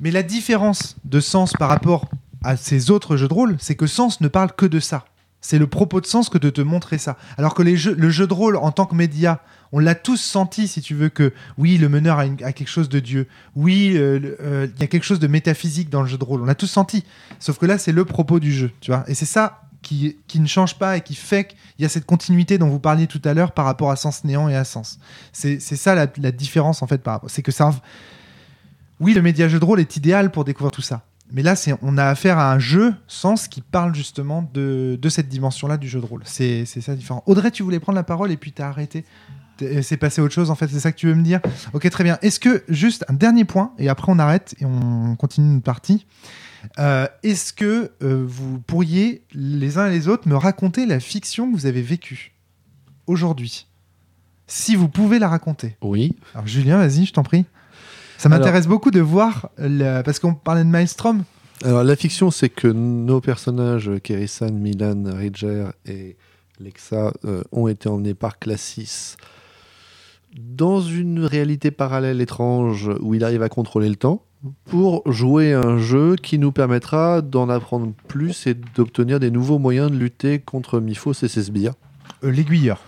Mais la différence de sens par rapport à ces autres jeux de rôle, c'est que sens ne parle que de ça. C'est le propos de sens que de te montrer ça. Alors que les jeux, le jeu de rôle en tant que média, on l'a tous senti, si tu veux, que oui, le meneur a, quelque chose de Dieu. Oui, euh, euh, il y a quelque chose de métaphysique dans le jeu de rôle. On l'a tous senti. Sauf que là, c'est le propos du jeu, tu vois. Et c'est ça qui, qui ne change pas et qui fait qu'il y a cette continuité dont vous parliez tout à l'heure par rapport à Sens Néant et à Sens. C'est ça la, différence, en fait. C'est que ça. Oui, le média jeu de rôle est idéal pour découvrir tout ça. Mais là, on a affaire à un jeu sens qui parle justement de, de cette dimension-là du jeu de rôle. C'est, c'est ça différent. Audrey, tu voulais prendre la parole et puis t'as arrêté. C'est passé autre chose en fait, c'est ça que tu veux me dire? Ok, très bien. Est-ce que, juste un dernier point, et après on arrête et on continue une partie. Euh, Est-ce que euh, vous pourriez, les uns et les autres, me raconter la fiction que vous avez vécue aujourd'hui? Si vous pouvez la raconter. Oui. Alors Julien, vas-y, je t'en prie. Ça m'intéresse beaucoup de voir, la- parce qu'on parlait de Maelstrom. Alors la fiction, c'est que nos personnages, Kerisan, Milan, Ridger et Lexa, euh, ont été emmenés par Classis dans une réalité parallèle étrange où il arrive à contrôler le temps pour jouer un jeu qui nous permettra d'en apprendre plus et d'obtenir des nouveaux moyens de lutter contre Miphos et ses sbires. Euh, L'aiguilleur.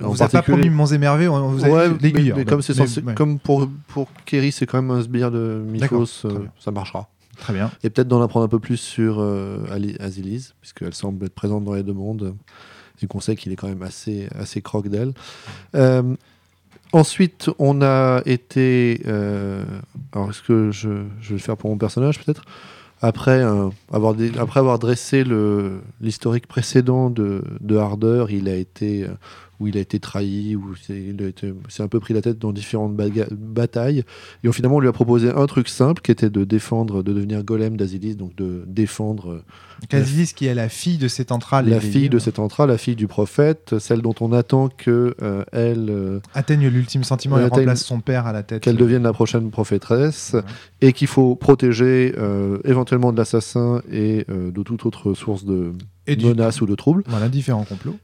On vous a pas promis Monts et Merveilles, on vous a Ouais, mais, l'aiguilleur. mais comme, c'est Mais- censé- ouais. comme pour, pour Kerry, c'est quand même un sbire de euh, bien. ça marchera. Très bien. Et peut-être d'en apprendre un peu plus sur euh, puisqu'elle semble être présente dans les deux mondes, et qu'on sait qu'il est quand même assez, assez croque d'elle. Euh, ensuite, on a été... euh, alors, est-ce que je, vais le faire pour mon personnage, peut-être? Après, euh, après avoir dressé l'historique précédent de, de Harder, il a été, euh, où il a été trahi, où c'est- un peu pris la tête dans différentes batailles. Et on, finalement, on lui a proposé un truc simple qui était de défendre, de devenir golem d'Azilis, donc de défendre euh, Casilis, qui est la fille de cette entrale. la fille de cet entra, la fille du prophète, celle dont on attend que euh, elle, euh, atteigne l'ultime sentiment et atteigne- remplace son père à la tête. qu'elle devienne la prochaine prophétresse, Ouais. et qu'il faut protéger euh, éventuellement de l'assassin et de toute autre source de Et du- menace ou de trouble. Voilà, différents complots.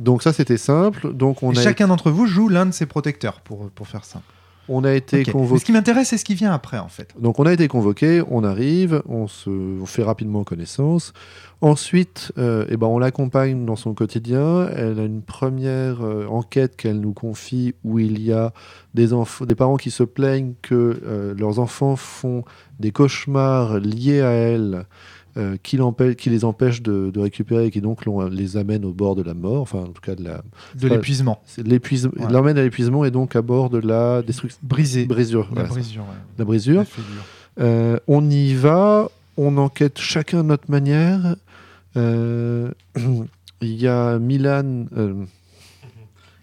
Donc ça c'était simple. Donc on et a, chacun d'entre vous joue l'un de ses protecteurs, pour, pour faire simple. on a été convoqué. ce qui m'intéresse, c'est ce qui vient après, en fait. Donc on a été convoqué, on arrive, on se on fait rapidement connaissance. Ensuite, euh, eh ben, on l'accompagne dans son quotidien. Elle a une première euh, enquête qu'elle nous confie où il y a des, enfants, des parents qui se plaignent que euh, leurs enfants font des cauchemars liés à elle. Euh, qui, les empêchent de, de récupérer et qui donc l'on- les amène au bord de la mort, enfin en tout cas de la, De pas- l'épuisement. l'épuisement, Ouais. l'emmène à l'épuisement et donc à bord de la destruction, Brisé. brisure, La voilà, brisure, ouais. la brisure. La fêlure. Euh, on y va, on enquête chacun de notre manière. Euh, Il y a Milan euh,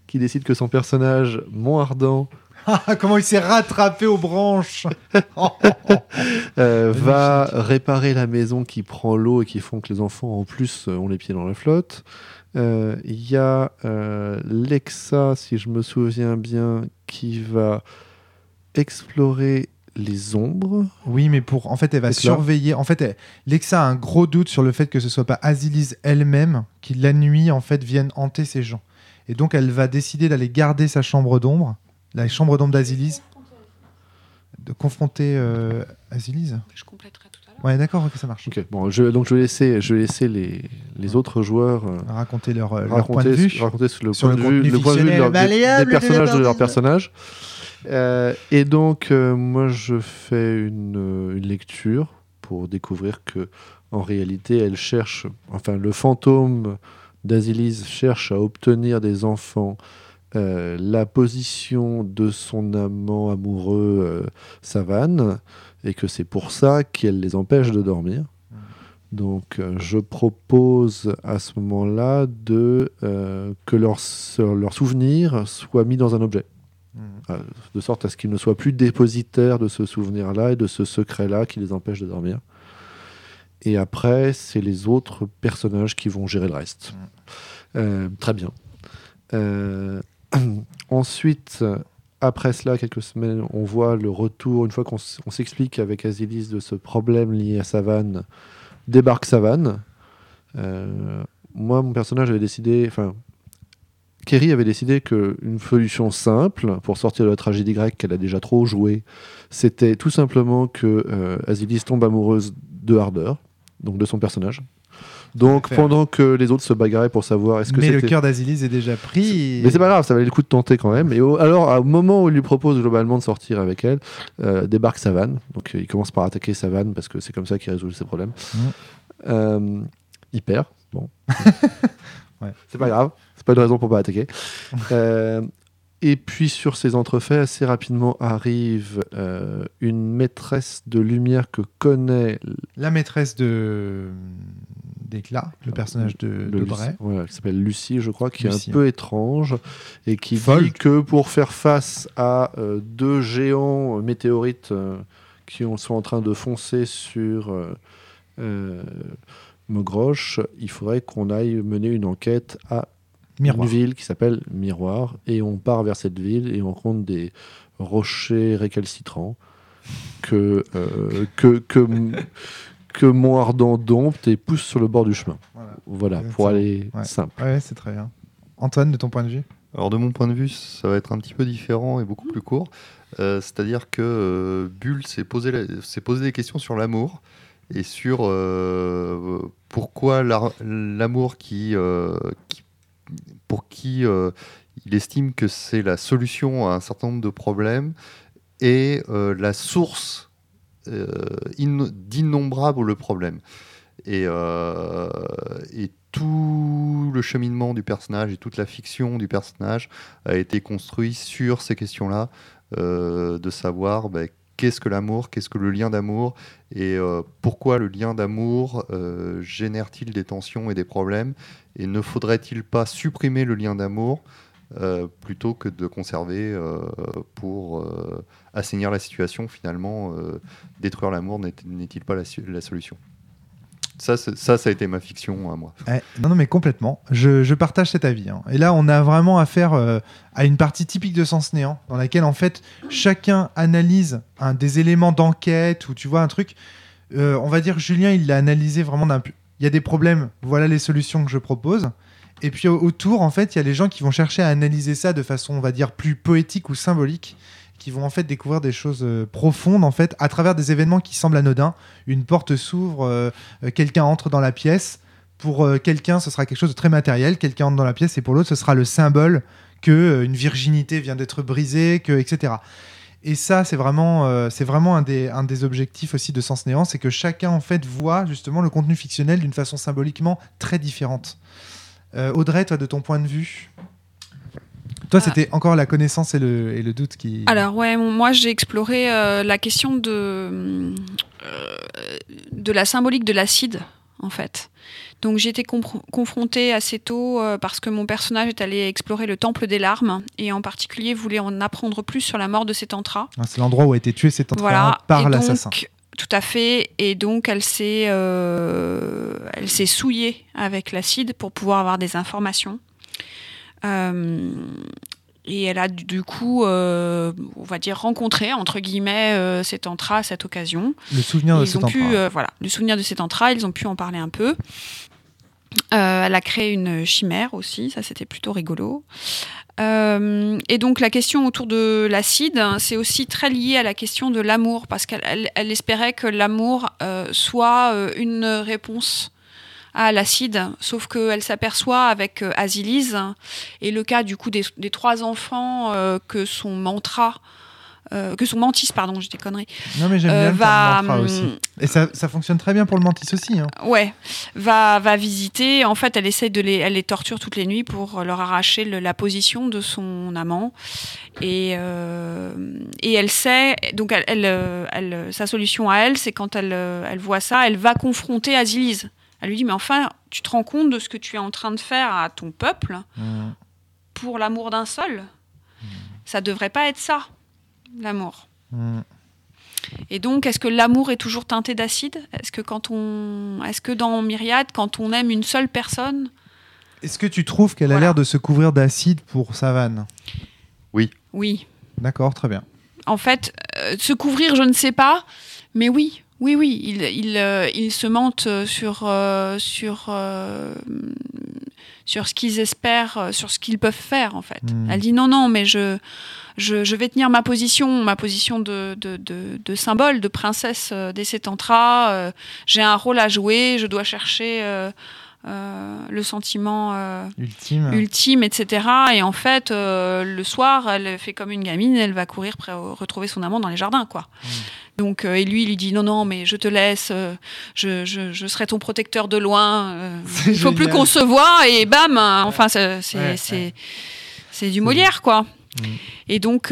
qui décide que son personnage, Mont Ardent, comment il s'est rattrapé aux branches euh, va réparer la maison qui prend l'eau et qui font que les enfants en plus euh, ont les pieds dans la flotte. Euh, Il y a euh, Lexa, si je me souviens bien, qui va explorer les ombres. Oui, mais pour. En fait, elle va surveiller. En fait, elle- Lexa a un gros doute sur le fait que ce soit pas Azilis elle-même qui, la nuit, en fait, vienne hanter ces gens. Et donc, elle va décider d'aller garder sa chambre d'ombre, la chambre d'ombre d'Azilis, de confronter euh, Azilis. Je compléterai tout à l'heure. Ouais, d'accord, ok, ça marche. Ok, bon, je, donc je vais laisser, je vais laisser les, les autres joueurs euh, Raconter leur, euh, leur point raconter, de vue. raconter le sur point le de vue, le point de vue de leur- des- fictionnel des, de personnages de leur partie. personnage. Euh, et donc, euh, moi, je fais une, une lecture pour découvrir que, en réalité, elle cherche, enfin, le fantôme d'Azilis cherche à obtenir des enfants euh, la position de son amant amoureux euh, Savane, et que c'est pour ça qu'elle les empêche de dormir. Donc, euh, je propose à ce moment-là de euh, que leur, leur souvenir soit mis dans un objet. Euh, de sorte à ce qu'ils ne soient plus dépositaires de ce souvenir-là et de ce secret-là qui les empêche de dormir. Et après, c'est les autres personnages qui vont gérer le reste. Euh, très bien. Euh, ensuite, après cela, quelques semaines, on voit le retour, une fois qu'on s'explique avec Azilis de ce problème lié à Savane, débarque Savane. Euh, moi, mon personnage avait décidé, enfin, Kerry avait décidé qu'une solution simple pour sortir de la tragédie grecque qu'elle a déjà trop jouée, c'était tout simplement que euh, Azilis tombe amoureuse de Harder, donc de son personnage. Donc, pendant que les autres se bagarraient pour savoir est-ce que Mais le cœur d'Azilis est déjà pris. et- mais c'est pas grave, ça valait le coup de tenter quand même. Et au- alors, au moment où il lui propose globalement de sortir avec elle, euh, débarque Savane. Donc, euh, il commence par attaquer Savane parce que c'est comme ça qu'il résout ses problèmes. Mhm. Euh, il perd. Bon. Ouais. C'est pas grave. C'est pas une raison pour pas attaquer. Euh, et puis, sur ces entrefaits, assez rapidement arrive euh, une maîtresse de lumière que connaît La maîtresse de d'éclat, le personnage de, de Lucie- Bray. qui s'appelle Lucie, je crois, qui Lucie, est un peu étrange et qui dit que pour faire face à euh, deux géants météorites euh, qui ont- sont en train de foncer sur euh, euh, Mogroche, il faudrait qu'on aille mener une enquête à Miroir. une ville qui s'appelle Miroir et on part vers cette ville et on rencontre des rochers récalcitrants que que que, que mon ardent dompte et pousse sur le bord du chemin. Voilà. Pour aller Ouais. simple. Ouais, c'est très bien. Antoine, de ton point de vue? Alors de mon point de vue, ça va être un petit peu différent et beaucoup plus court. Euh, C'est-à-dire que euh, Bull s'est posé, la- posé des questions sur l'amour et sur euh, pourquoi la- l'amour qui, euh, qui- pour qui euh, il estime que c'est la solution à un certain nombre de problèmes et euh, la source euh, d'innombrables problèmes. Et, euh, et tout le cheminement du personnage et toute la fiction du personnage a été construit sur ces questions-là, euh, de savoir ben, qu'est-ce que l'amour, qu'est-ce que le lien d'amour, et euh, pourquoi le lien d'amour euh, génère-t-il des tensions et des problèmes, et ne faudrait-il pas supprimer le lien d'amour euh, plutôt que de conserver euh, pour euh, assainir la situation, finalement, détruire l'amour n'est- n'est-il pas la, solution? Ça, ça, ça a été ma fiction à moi. Ouais, non, non, mais complètement. Je, je partage cet avis. hein. Et là, on a vraiment affaire à une partie typique de Sens Néant, dans laquelle, en fait, chacun analyse des éléments d'enquête ou tu vois un truc. On va dire, Julien, il l'a analysé vraiment d'un. Il y a des problèmes, voilà les solutions que je propose. Et puis au- autour, en fait, il y a les gens qui vont chercher à analyser ça de façon, on va dire, plus poétique ou symbolique, qui vont en fait découvrir des choses euh, profondes, en fait, à travers des événements qui semblent anodins. Une porte s'ouvre, euh, euh, quelqu'un entre dans la pièce. Pour quelqu'un, ce sera quelque chose de très matériel. Quelqu'un entre dans la pièce et pour l'autre, ce sera le symbole que une virginité vient d'être brisée, que etc. Et ça, c'est vraiment, c'est vraiment un des, un des objectifs aussi de Sens Néant, c'est que chacun en fait voit justement le contenu fictionnel d'une façon symboliquement très différente. Euh, Audrey, toi, de ton point de vue, toi, Ah. c'était encore la connaissance et le, et le doute qui. Alors ouais, moi j'ai exploré euh, la question de euh, de la symbolique de l'acide en fait. Donc j'ai été confrontée assez tôt euh, parce que mon personnage est allé explorer le temple des larmes et en particulier voulait en apprendre plus sur la mort de cet entra. Ah, C'est l'endroit où a été tué cet entraîneur Voilà. par Et donc, l'assassin. Tout à fait. Et donc elle s'est euh, elle s'est souillée avec l'acide pour pouvoir avoir des informations. Euh, et elle a du- du coup, euh, on va dire, rencontré, entre guillemets, cet entra à cette occasion. Le souvenir de cet euh, voilà, le souvenir de cet entra, ils ont pu en parler un peu. Euh, elle a créé une chimère aussi, ça c'était plutôt rigolo. Euh, et donc la question autour de l'acide, hein, c'est aussi très lié à la question de l'amour, parce qu'elle elle- elle espérait que l'amour euh, soit une réponse à l'acide, sauf qu'elle s'aperçoit avec euh, Azilise, et le cas du coup des, trois enfants que son mantra, euh, que son mantis, pardon, j'ai des conneries, Non, mais j'aime euh, bien le va, terme mantra aussi. hum, Et ça, ça fonctionne très bien pour le mantis aussi. hein. Ouais, va, va visiter. En fait, elle essaie de les, elle les torture toutes les nuits pour leur arracher le- la position de son amant. Et, euh, et elle sait, donc elle, elle, elle- sa solution à elle, c'est quand elle, elle voit ça, elle va confronter Azilise. Elle lui dit, mais enfin, tu te rends compte de ce que tu es en train de faire à ton peuple Hum. pour l'amour d'un seul? Ça devrait pas être ça, l'amour. Hum. Et donc, est-ce que l'amour est toujours teinté d'acide? Est-ce que quand on, est-ce que dans Myriade, quand on aime une seule personne, Est-ce que tu trouves qu'elle a l'air de se couvrir d'acide pour sa vanne? Oui. D'accord, très bien. En fait, euh, se couvrir, je ne sais pas, mais oui, oui, oui, il, il, euh, il se mentent euh, sur euh, sur euh, sur ce qu'ils espèrent, sur ce qu'ils peuvent faire en fait. Hmm. Elle dit non, non, mais je je, je vais tenir ma position, ma position de, de, de, de symbole, de princesse des Sétantras. J'ai un rôle à jouer, je dois chercher euh, le sentiment euh, Ultime. ultime, etc. Et en fait, euh, le soir, elle fait comme une gamine, elle va courir retrouver son amant dans les jardins, quoi. Mm. Donc, euh, et lui, il lui dit non, non, mais je te laisse, euh, je, je, je serai ton protecteur de loin. euh, il faut plus qu'on se voit et bam. hein, Enfin, c'est c'est Ouais, c'est ouais. du Molière, quoi. Mm. Et donc.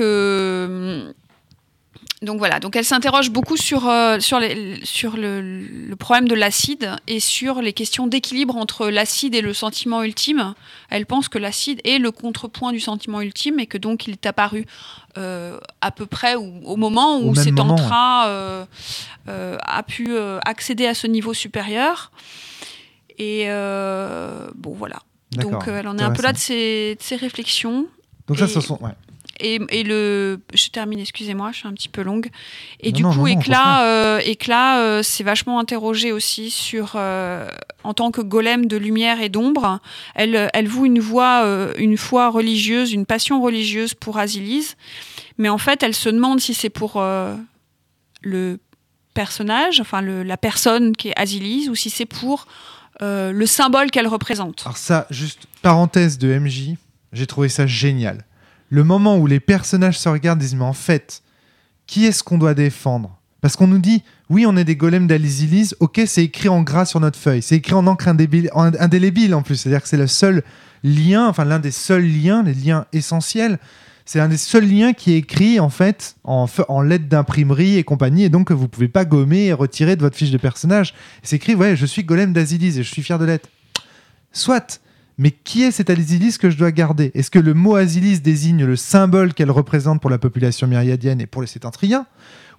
Donc voilà, donc elle s'interroge beaucoup sur, euh, sur, les- sur le, le problème de l'acide et sur les questions d'équilibre entre l'acide et le sentiment ultime. Elle pense que l'acide est le contrepoint du sentiment ultime et que donc il est apparu euh, à peu près au, au moment où cet moment, entra euh, euh, a pu accéder à ce niveau supérieur. Et bon voilà. Donc elle en est un peu là de ses, de ses réflexions. Donc ça, ce sont. ouais. Et, et le, je termine, excusez-moi, je suis un petit peu longue. Et Non, du non, coup, non, Éclat, euh, Éclat euh, s'est vachement interrogée aussi sur, euh, en tant que golem de lumière et d'ombre, elle, elle voue une voix, euh, une foi religieuse, une passion religieuse pour Azilise, mais en fait, elle se demande si c'est pour euh, le personnage, enfin le- la personne qui est Azilise, ou si c'est pour le symbole qu'elle représente. Alors ça, juste parenthèse de MJ, j'ai trouvé ça génial. Le moment où les personnages se regardent disent mais en fait, qui est-ce qu'on doit défendre? Parce qu'on nous dit oui, on est des golems d'Alizilis, ok, c'est écrit en gras sur notre feuille, c'est écrit en encre indélébile en plus, c'est-à-dire que c'est le seul lien, enfin l'un des seuls liens, les liens essentiels. C'est un des seuls liens qui est écrit en fait en, en lettres d'imprimerie et compagnie, et donc que vous pouvez pas gommer et retirer de votre fiche de personnage. C'est écrit, ouais, je suis golem d'Azilis et je suis fier de l'être. Soit, mais qui est cette Azilis que je dois garder? Est-ce que le mot Azilis désigne le symbole qu'elle représente pour la population myriadienne et pour les sétentriens?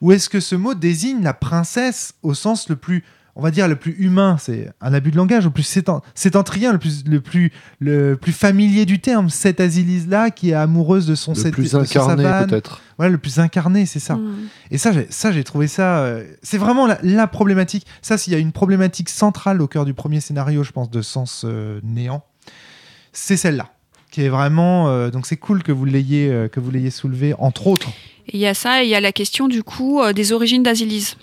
Ou est-ce que ce mot désigne la princesse au sens le plus, on va dire, le plus humain? C'est un abus de langage, le plus séten- sétentrien, le plus, le, plus, le plus familier du terme, cette Azilis-là qui est amoureuse de son Le plus incarné, peut-être. Voilà, le plus incarné, c'est ça. Mm. Et ça, j'ai, ça, j'ai trouvé ça. euh, c'est vraiment la, la problématique. Ça, s'il y a une problématique centrale au cœur du premier scénario, je pense, de sens euh, néant, c'est celle-là. Qui est vraiment. euh, donc, c'est cool que vous l'ayez, euh, que vous l'ayez soulevé, entre autres. Et il y a ça, et il y a la question du coup euh, des origines d'Azilise.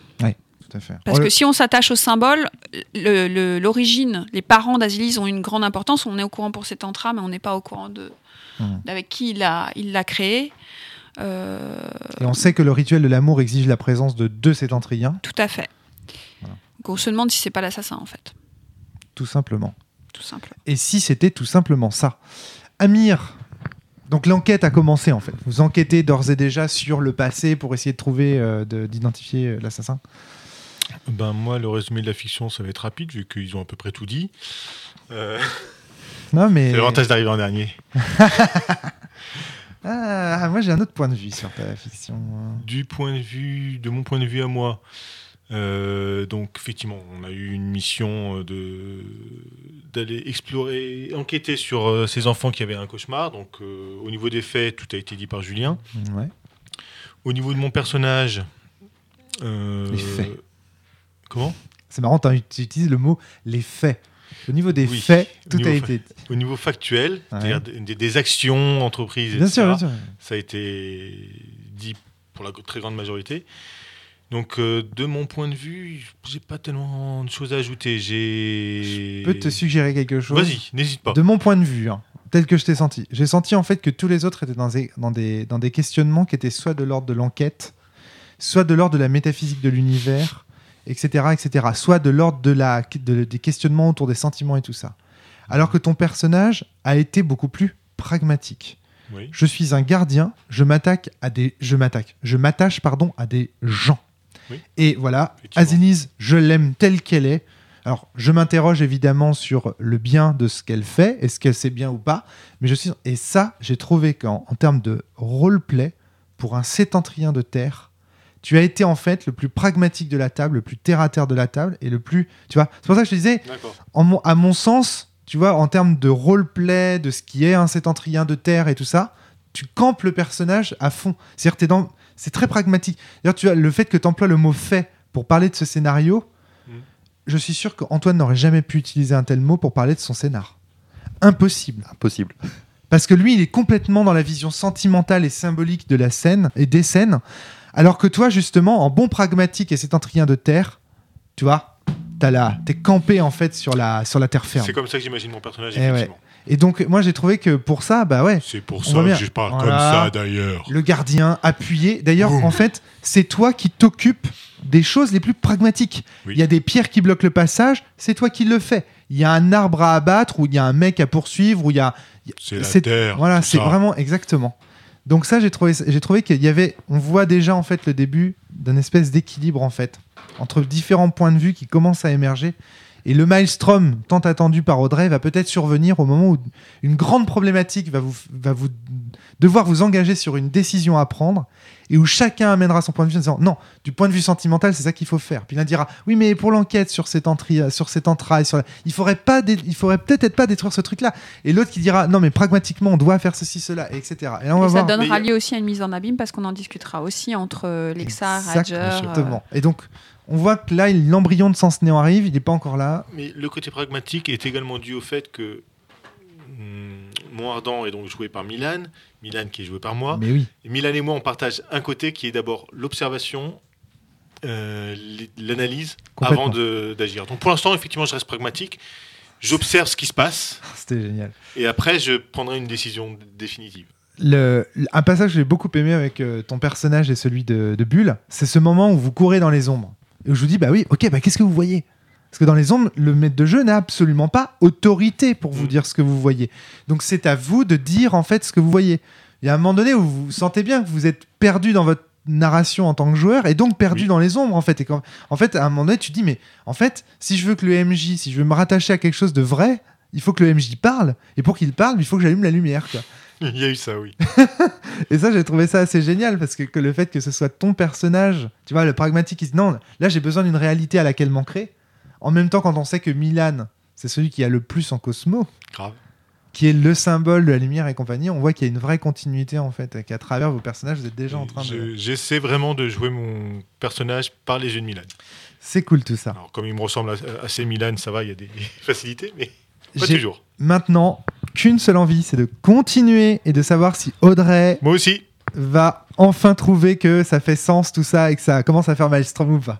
Tout à fait. Parce Oh, que si on s'attache au symbole, le- le- l'origine, les parents d'Azilise ont une grande importance. On est au courant pour cet entra, mais on n'est pas au courant de Mhm. d'avec qui il l'a il l'a créé. Euh, Et on sait que le rituel de l'amour exige la présence de deux sétentriens, tout à fait. Voilà. Donc on se demande si c'est pas l'assassin en fait, tout simplement. Tout simplement. Et si c'était tout simplement ça Amir, donc l'enquête a commencé en fait. Vous enquêtez d'ores et déjà sur le passé pour essayer de trouver, euh, de- d'identifier euh, l'assassin Ben moi, le résumé de la fiction, ça va être rapide vu qu'ils ont à peu près tout dit. Euh, Non, mais. C'est l'avantage d'arriver en dernier. Ah, moi j'ai un autre point de vue sur ta fiction. Du point de vue, de mon point de vue à moi, euh, donc effectivement, on a eu une mission euh, de d'aller explorer, enquêter sur euh, ces enfants qui avaient un cauchemar. Donc euh, au niveau des faits, tout a été dit par Julien. Ouais. Au niveau de mon personnage, Les faits. Comment? C'est marrant, tu utilises le mot les faits. Au niveau des Oui, faits, tout a été. Au niveau factuel, Ouais. c'est-à-dire des, des actions, entreprises, Bien etc. sûr, bien sûr. Ça a été dit pour la très grande majorité. Donc, euh, de mon point de vue, j'ai pas tellement de choses à ajouter. J'ai. Je peux te suggérer quelque chose? Vas-y, n'hésite pas. De mon point de vue, hein, tel que je t'ai senti, j'ai senti en fait que tous les autres étaient dans des, dans des, dans des questionnements qui étaient soit de l'ordre de l'enquête, soit de l'ordre de la métaphysique de l'univers, etc., etc., soit de l'ordre de la, de- des questionnements autour des sentiments et tout ça. Alors que ton personnage a été beaucoup plus pragmatique. Oui. Je suis un gardien, je m'attaque à des, je m'attaque, je m'attache pardon à des gens. Oui. Et voilà. Aziniz, je l'aime telle qu'elle est. Alors, je m'interroge évidemment sur le bien de ce qu'elle fait, est-ce qu'elle sait bien ou pas, mais je suis et ça, j'ai trouvé qu'en en termes de roleplay pour un sétentrien de terre, tu as été en fait le plus pragmatique de la table, le plus terre à terre de la table et le plus, tu vois. C'est pour ça que je te disais, D'accord. en mon- à mon sens, tu vois, en termes de roleplay, de ce qui est un sétentrien de terre et tout ça, tu campes le personnage à fond. C'est-à-dire, t'es dans... c'est très pragmatique. D'ailleurs, tu as le fait que tu emploies le mot fait pour parler de ce scénario, Mm. je suis sûr qu'Antoine n'aurait jamais pu utiliser un tel mot pour parler de son scénar. Impossible. Impossible. Parce que lui, il est complètement dans la vision sentimentale et symbolique de la scène et des scènes, alors que toi, justement, en bon pragmatique et sétentrien de terre, tu vois, t'as la... t'es campé en fait sur la, sur la terre ferme. C'est comme ça que j'imagine mon personnage, Eh ouais. Et donc, moi, j'ai trouvé que pour ça, bah ouais, C'est pour ça que je parle Voilà. comme ça, d'ailleurs. le gardien appuyé. D'ailleurs, en fait, c'est toi qui t'occupes des choses les plus pragmatiques. Oui. Il y a des pierres qui bloquent le passage, c'est toi qui le fais. Il y a un arbre à abattre, ou il y a un mec à poursuivre, ou il y a. C'est la c'est- terre. Voilà, c'est ça. vraiment exactement. Donc ça, j'ai trouvé, j'ai trouvé qu'il y avait, on voit déjà en fait le début d'un espèce d'équilibre en fait entre différents points de vue qui commencent à émerger. Et le maelstrom tant attendu par Audrey va peut-être survenir au moment où une grande problématique va vous, va vous devoir vous engager sur une décision à prendre. et où chacun amènera son point de vue en disant non, du point de vue sentimental, c'est ça qu'il faut faire. Puis l'un dira oui, mais pour l'enquête sur cet entri, sur cet entraille, sur la- il faudrait pas, dé- il faudrait peut-être pas détruire ce truc-là. Et l'autre qui dira non, mais pragmatiquement, on doit faire ceci, cela, et etc. Et là, on va Et ça voir. donnera Mais- lieu aussi à une mise en abîme parce qu'on en discutera aussi entre euh, Lexar, Hadger. euh, Exactement. Et donc, on voit que là, l'embryon de Sens Néant arrive, il n'est pas encore là. Mais le côté pragmatique est également dû au fait que hum, Mont Ardent est donc joué par Milan, Milan qui est joué par moi. Mais oui. Et Milan et moi, on partage un côté qui est d'abord l'observation, euh, l'analyse avant d'agir. Donc pour l'instant, effectivement, je reste pragmatique. J'observe ce qui se passe C'était génial. et après, je prendrai une décision définitive. Le, un passage que j'ai beaucoup aimé avec euh, ton personnage et celui de, de Bulle, c'est ce moment où vous courez dans les ombres. Et je vous dis, bah oui, ok, bah qu'est-ce que vous voyez? Parce que dans les ombres, le maître de jeu n'a absolument pas autorité pour vous Mm. dire ce que vous voyez. Donc c'est à vous de dire en fait ce que vous voyez. Il y a un moment donné où vous sentez bien que vous êtes perdu dans votre narration en tant que joueur et donc perdu Oui. dans les ombres en fait. Et quand, en fait, à un moment donné, tu te dis, mais en fait, si je veux que le MJ, si je veux me rattacher à quelque chose de vrai, il faut que le MJ parle. Et pour qu'il parle, il faut que j'allume la lumière. Quoi. Il y a eu ça, oui. Et ça, j'ai trouvé ça assez génial parce que, que le fait que ce soit ton personnage, tu vois, le pragmatique, il se dit, non, là j'ai besoin d'une réalité à laquelle m'ancrer. En même temps, quand on sait que Milan, c'est celui qui a le plus en Cosmo, Grave. qui est le symbole de la lumière et compagnie, on voit qu'il y a une vraie continuité en fait, et qu'à travers vos personnages, vous êtes déjà en train de. Je- J'essaie vraiment de jouer mon personnage par les yeux de Milan. C'est cool tout ça. Alors, comme il me ressemble à- assez Milan, ça va, il y a des facilités, mais pas toujours. Maintenant qu'une seule envie, c'est de continuer et de savoir si Audrey Moi aussi. va enfin trouver que ça fait sens tout ça et que ça commence à faire Maelstrom ou pas.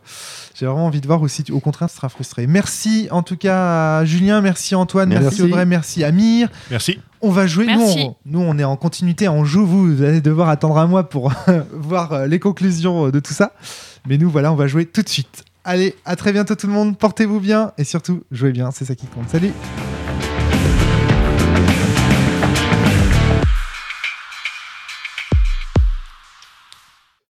J'ai vraiment envie de voir aussi, au contraire, tu seras frustré. Merci en tout cas à Julien, merci Antoine, merci, Merci. Audrey, merci Amir. Merci. On va jouer, nous on, nous on est en continuité, on joue, vous, vous allez devoir attendre un mois pour voir euh, les conclusions de tout ça. Mais nous voilà, on va jouer tout de suite. Allez, à très bientôt tout le monde, portez-vous bien et surtout jouez bien, c'est ça qui compte. Salut